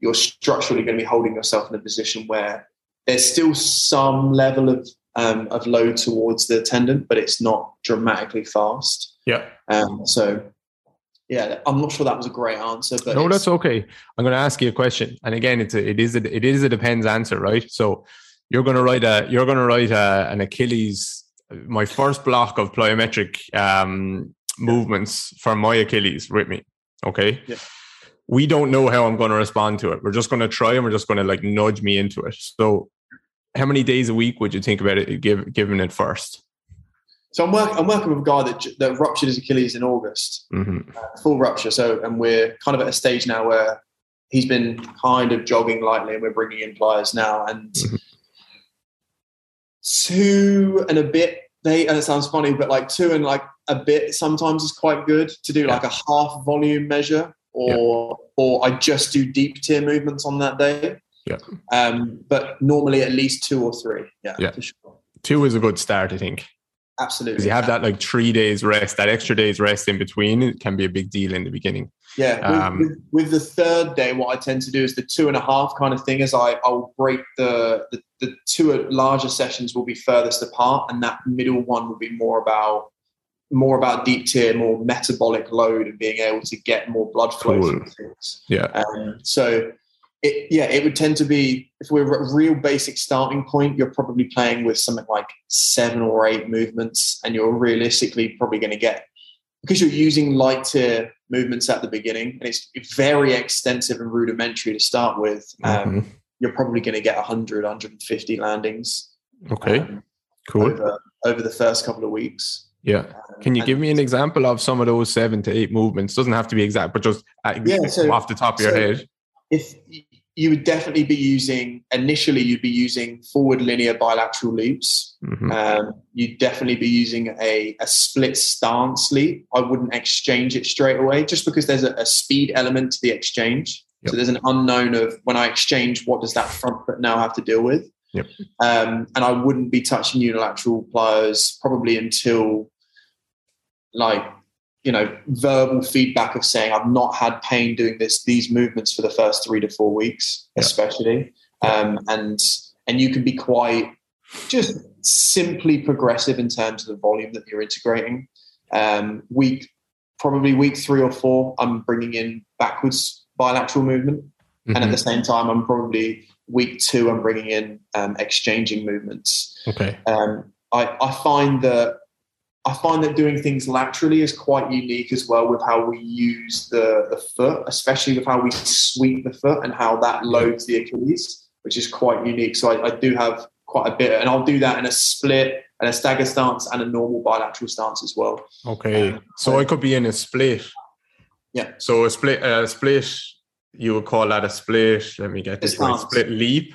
you're structurally going to be holding yourself in a position where there's still some level of um, of load towards the tendon, but it's not dramatically fast. Yeah. Um, so, yeah, I'm not sure that was a great answer, but no, that's okay. I'm going to ask you a question, and again, it's a, it is a, it is a depends answer, right? So you're going to write a you're going to write a, an Achilles. My first block of plyometric um, movements for my Achilles with me. Okay. Yeah. We don't know how I'm going to respond to it. We're just going to try, and we're just going to like nudge me into it. So, how many days a week would you think about it? Give giving it first. so I'm, work, I'm working with a guy that, that ruptured his Achilles in August, hmm uh, full rupture. So, and we're kind of at a stage now where he's been kind of jogging lightly, and we're bringing in plyos now, and Mhm. two and a bit. They and it sounds funny, but like two and like a bit sometimes is quite good to do like a half volume measure, or or I just do deep tier movements on that day. Yeah. Um, but normally at least two or three. Yeah. Yeah. For sure. Two is a good start, I think. Absolutely. because you have that like three days rest, that extra day's rest in between, it can be a big deal in the beginning. Yeah, with, Um, with, with the third day, what I tend to do is the two and a half kind of thing. Is I I'll break the, the the two larger sessions will be furthest apart, and that middle one will be more about more about deep tier, more metabolic load, and being able to get more blood flow. Cool. Yeah. Um, so, it, yeah, it would tend to be if we're a real basic starting point, you're probably playing with something like seven or eight movements, and you're realistically probably going to get because you're using light tier movements at the beginning, and it's very extensive and rudimentary to start with. Um, Mhm. You're probably going to get 100, 150 landings Okay, um, cool. over over the first couple of weeks. Yeah. Um, Can you give me an example of some of those seven to eight movements? Doesn't have to be exact, but just uh, Yeah, so- off the top of your so- head. if you would definitely be using initially you'd be using forward linear bilateral leaps Mhm. um, you'd definitely be using a, a split stance leap i wouldn't exchange it straight away just because there's a, a speed element to the exchange Yep. so there's an unknown of when i exchange what does that front foot now have to deal with Yep. um, and i wouldn't be touching unilateral plyos probably until like you know verbal feedback of saying I've not had pain doing this these movements for the first three to four weeks, Yeah. especially, um, and and you can be quite just simply progressive in terms of the volume that you're integrating. Um, week probably week three or four, I'm bringing in backwards bilateral movement, and at Mhm. the same time, I'm probably week two, I'm bringing in um, exchanging movements Okay. um, I, I find that I find that doing things laterally is quite unique as well with how we use the, the foot, especially with how we sweep the foot and how that loads the Achilles, which is quite unique. So I, I do have quite a bit, and I'll do that in a split and a stagger stance and a normal bilateral stance as well. Okay. Um, So I could be in a split. Yeah. So a split, a split, you would call that a split. Let me get this right. Split leap.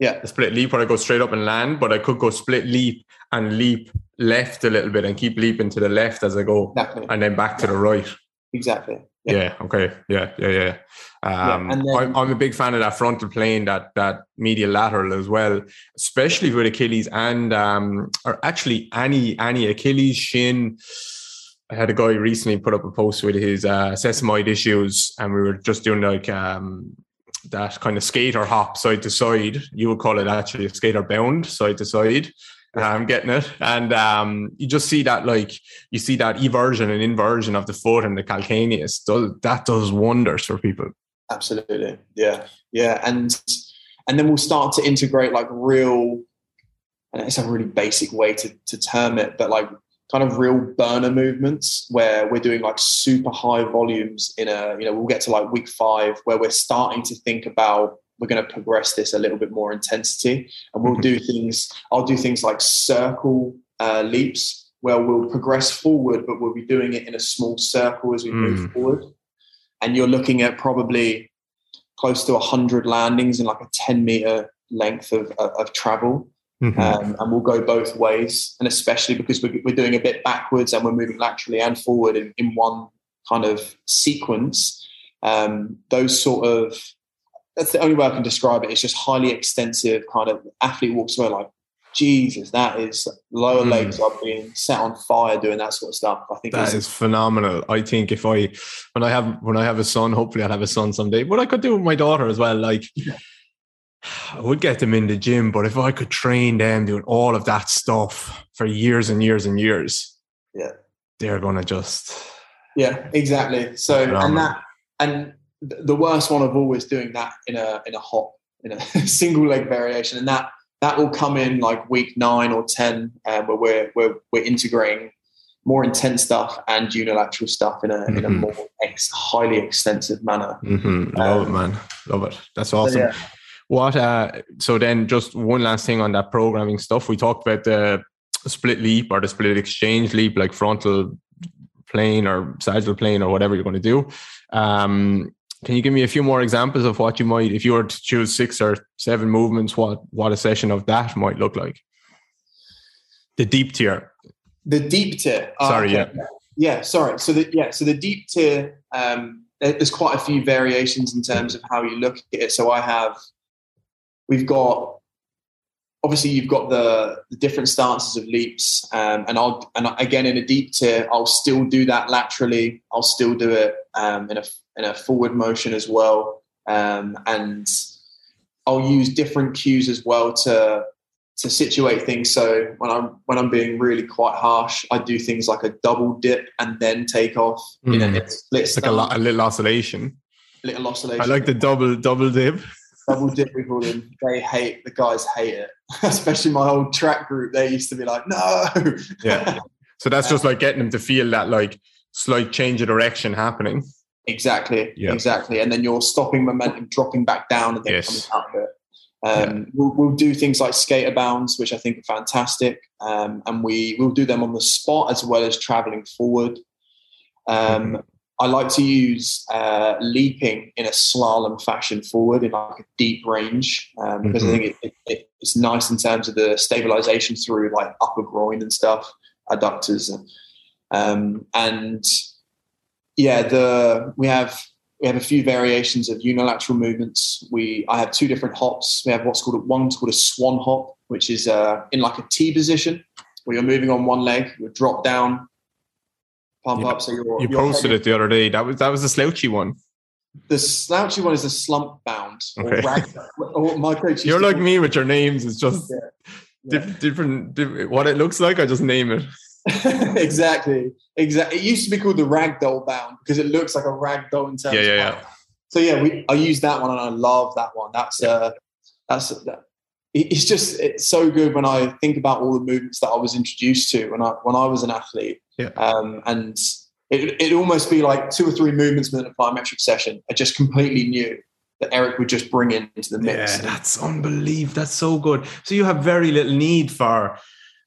Yeah. Split leap where I go straight up and land, but I could go split leap and leap left a little bit and keep leaping to the left as I go Exactly. and then back to the right. Exactly. Yeah. yeah. Okay. Yeah. Yeah. Yeah. Um, yeah then, I'm, I'm a big fan of that frontal plane, that that medial lateral as well, especially with Achilles and um, or actually any any Achilles shin. I had a guy recently put up a post with his uh, sesamoid issues, and we were just doing like um, that kind of skater hop side to side. You would call it actually a skater bound side to side. I'm getting it. And um, you just see that, like, you see that eversion and inversion of the foot and the calcaneus. That does wonders for people. Absolutely. Yeah. Yeah. And, and then we'll start to integrate like real, and it's a really basic way to, to term it, but like kind of real burner movements where we're doing like super high volumes in a, you know, we'll get to like week five where we're starting to think about we're going to progress this a little bit more intensity and we'll mm-hmm. do things i'll do things like circle uh, leaps where we'll progress forward but we'll be doing it in a small circle as we mm. move forward and you're looking at probably close to 100 landings in like a 10 meter length of, of, of travel mm-hmm. um, and we'll go both ways and especially because we're, we're, doing a bit backwards and we're moving laterally and forward in, in one kind of sequence um, those sort of that's the only way I can describe it. It's just highly extensive kind of athlete walks away like, Jesus, that is lower mm. legs are being set on fire doing that sort of stuff. I think that is phenomenal. I think if I when I have when I have a son, hopefully I'll have a son someday. But I could do with my daughter as well. Like yeah. I would get them in the gym, but if I could train them doing all of that stuff for years and years and years, yeah, they're gonna just yeah, exactly. So and that and the worst one of all is doing that in a in a hop in a (laughs) single leg variation, and that that will come in like week nine or ten, uh, where we're we're we're integrating more intense stuff and unilateral stuff in a mm-hmm. in a mm-hmm. more ex, highly extensive manner. Mm-hmm. Love um, it, man. Love it. That's awesome. So, yeah. What? Uh, so then, just one last thing on that programming stuff. We talked about the split leap or the split exchange leap, like frontal plane or sagittal plane or whatever you're going to do. Um, can you give me a few more examples of what you might, if you were to choose six or seven movements, what what a session of that might look like? The deep tier. The deep tier. Oh, sorry, okay. yeah. Yeah, sorry. So the yeah, so the deep tier. Um, there's quite a few variations in terms of how you look at it. So I have, we've got obviously you've got the, the different stances of leaps um, and i'll and again in a deep tier i'll still do that laterally. I'll still do it um, in a in a forward motion as well. Um, and i'll use different cues as well to to situate things. So when i'm when i'm being really quite harsh i do things like a double dip and then take off mm. in a, split like a, a little oscillation. Little oscillation i like the double double dip double dip we call them. They hate the guys hate it, (laughs) especially my old track group. They used to be like, no. (laughs) Yeah. So that's just like getting them to feel that like slight change of direction happening. Exactly. Yeah. Exactly. And then you're stopping momentum, dropping back down, and then yes. coming out of it. Um, yeah. we'll, we'll, do things like skater bounds, which I think are fantastic, um, and we will do them on the spot as well as traveling forward. Um, mm-hmm. I like to use uh, leaping in a slalom fashion forward in like a deep range um, because mm-hmm. I think it, it, it's nice in terms of the stabilization through like upper groin and stuff, adductors, um, and yeah, the we have we have a few variations of unilateral movements. We I have two different hops. We have what's called a, one's called a swan hop, which is uh, in like a T position where you're moving on one leg, you drop down, pump yeah. up. So you're, you posted it the other day. That was that was the slouchy one. The slouchy one is a slump bound. Okay. my coach. You're like me with your names. It's just yeah. Yeah. Different. What it looks like, I just name it. (laughs) exactly. Exactly. It used to be called the ragdoll bound because it looks like a ragdoll in terms. Yeah, yeah, yeah. So yeah, we I use that one and I love that one. That's uh, that's that, it's just it's so good when I think about all the movements that I was introduced to when I when I was an athlete. Yeah. Um, and it it almost be like two or three movements within a plyometric session are just completely new that Eric would just bring into the mix. Yeah, that's unbelievable. That's so good. So you have very little need for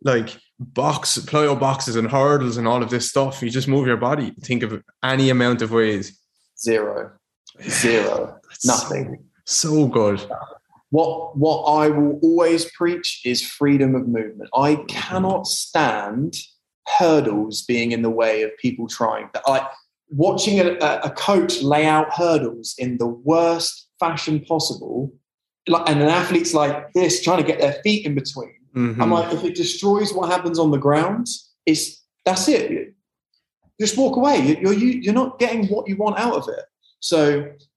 like box plyo boxes and hurdles and all of this stuff. You just move your body. Think of any amount of ways. Zero. Zero. Nothing. So, so good what what I will always preach is freedom of movement. I cannot stand hurdles being in the way of people trying. I watching a, a coach lay out hurdles in the worst fashion possible, like, and an athlete's like this trying to get their feet in between. Mhm. I'm like, if it destroys what happens on the ground, it's that's it. Just walk away. You- You're you, you're not getting what you want out of it. So,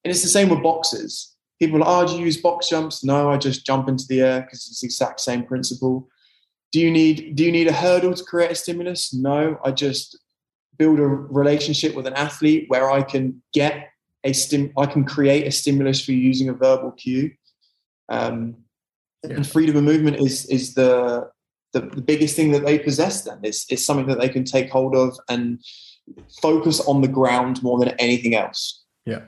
and it's the same with boxes. People are, oh, do you use box jumps? No, I just jump into the air because it's the exact same principle. Do you need do you need a hurdle to create a stimulus? No, I just build a relationship with an athlete where I can get a stim I can create a stimulus for using a verbal cue. Um, Yeah. And freedom of movement is is the, the the biggest thing that they possess. Then it's it's something that they can take hold of and focus on the ground more than anything else. Yeah,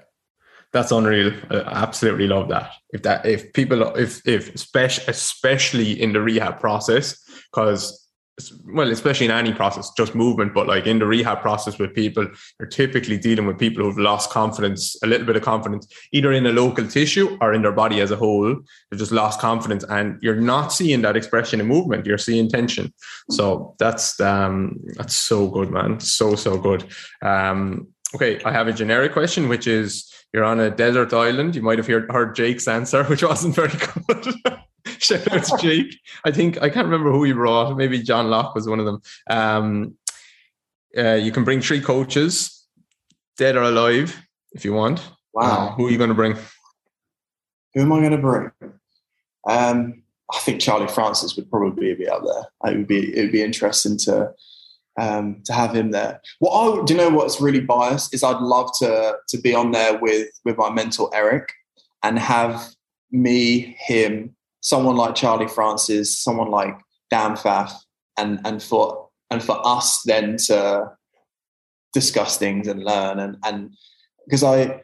that's unreal. I absolutely love that. If that, if people, if if especially in the rehab process, because well, especially in any process, just movement, but like in the rehab process with people, you're typically dealing with people who've lost confidence, a little bit of confidence, either in a local tissue or in their body as a whole. They've just lost confidence, and you're not seeing that expression in movement. You're seeing tension. So that's um that's so good, man. So so good. Um, okay, I have a generic question, which is you're on a desert island. You might have heard, heard Jake's answer, (laughs) which wasn't very good. (laughs) Shout out to Jake. I think I can't remember who he brought. Maybe John Locke was one of them. Um, uh, you can bring three coaches, dead or alive, if you want. Uh, who are you going to bring? Who am I going to bring? Um, I think Charlie Francis would probably be up there. It would be it would be interesting to um, to have him there. What I do you know what's really biased is I'd love to to be on there with with my mentor Eric and have me, him, someone like Charlie Francis, someone like Dan Pfaff, and and for and for us then to discuss things and learn and and because I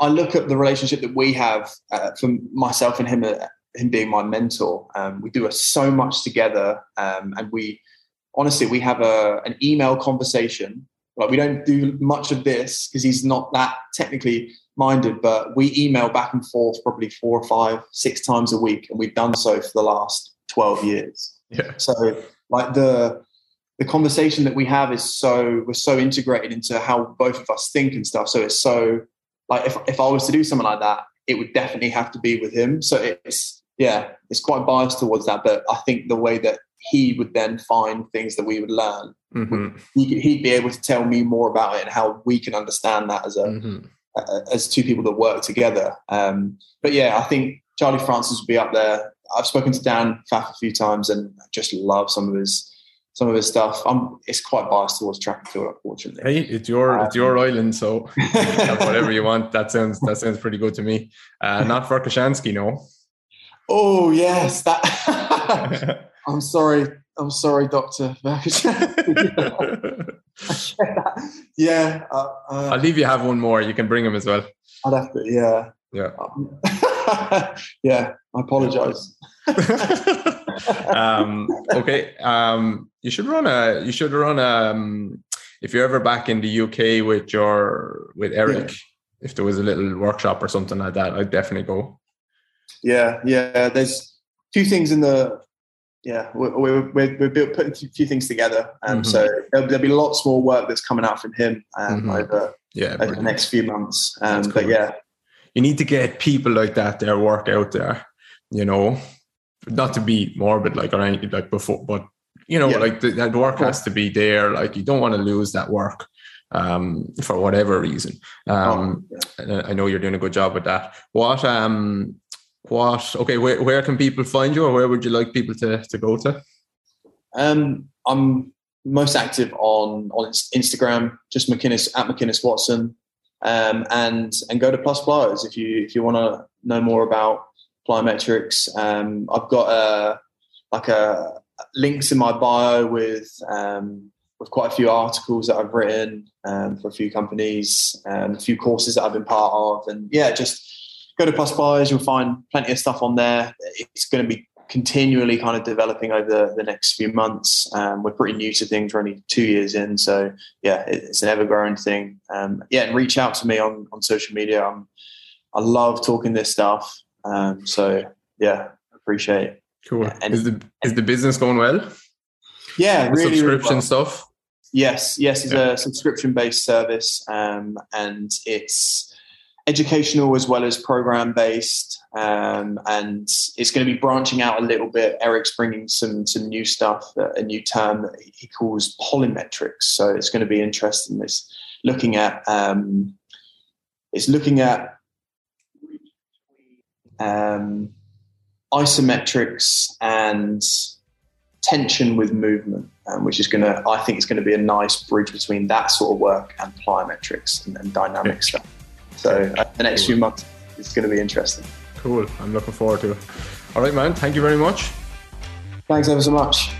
I look at the relationship that we have uh, for myself and him, uh, him being my mentor. Um, we do so much together, um, and we honestly we have a an email conversation. Like we don't do much of this because he's not that technically minded, but we email back and forth probably four or five, six times a week, and we've done so for the last twelve years. Yeah. So like the the conversation that we have is so we're so integrated into how both of us think and stuff. So it's so like if if I was to do something like that, it would definitely have to be with him. So it's yeah, it's quite biased towards that. But I think the way that he would then find things that we would learn, Mhm, he, could- he'd be able to tell me more about it and how we can understand that as a mhm. uh, as two people that work together. Um, but yeah, I think Charlie Francis would be up there. I've spoken to Dan Pfaff a few times and I just love some of his some of his stuff. I'm it's quite biased towards track and field, unfortunately. Hey, it's your it's your island, so have (laughs) (laughs) whatever you want. That sounds that sounds pretty good to me. Uh, not for Kashansky, no. Oh yes, that. (laughs) I'm sorry. I'm sorry, Doctor. (laughs) (laughs) yeah, uh, I'll uh, leave you have one more. You can bring him as well. I'd have to. Yeah, Yeah. Um, (laughs) yeah. I apologise. um, okay. Um, you should run a. You should run a. Um, if you're ever back in the UK with your with Eric, if there was a little workshop or something like that, I'd definitely go. Yeah, yeah. There's two things in the. Yeah, we're we're, we're, putting a few things together, and Mhm. so there'll, there'll be lots more work that's coming out from him um, Mhm. over Yeah. over the next few months. Um, That's but yeah, you need to get people like that there work out there you know not to be morbid like or anything like before but you know Yeah. like the, that work has to be there like you don't want to lose that work um for whatever reason um Oh, I- i know you're doing a good job with that what um what? Okay where, where can people find you or where would you like people to to go to? Um, I'm most active on on Instagram, just McInnes at McInnes Watson, um, and and go to Plus Plyos if you if you want to know more about plyometrics. Um, I've got a like a links in my bio with um, with quite a few articles that I've written um, for a few companies, um, a few courses that I've been part of, and yeah, just go to Plus Plyos, You'll find plenty of stuff on there. It's going to be continually kind of developing over the, the next few months. Um, we're pretty new to things. We're only two years in, so yeah, it, it's an ever growing thing. Um, yeah, and reach out to me on on social media. I'm, I love talking this stuff. Um, so yeah, appreciate it. cool And- is the is the business going well Yeah, the really, really subscription well. stuff Yes, yes, it's yeah. a subscription-based service, um, and it's educational as well as program-based, um, and it's going to be branching out a little bit. Eric's bringing some some new stuff, uh, a new term that he calls polymetrics. So it's going to be interesting. It's looking at um, it's looking at um, isometrics and tension with movement, um, which is going to, I think, is going to be a nice bridge between that sort of work and plyometrics and, and dynamic stuff. So uh, the next cool. few months is going to be interesting. Cool. I'm looking forward to it. All right, man. Thank you very much. Thanks ever so much.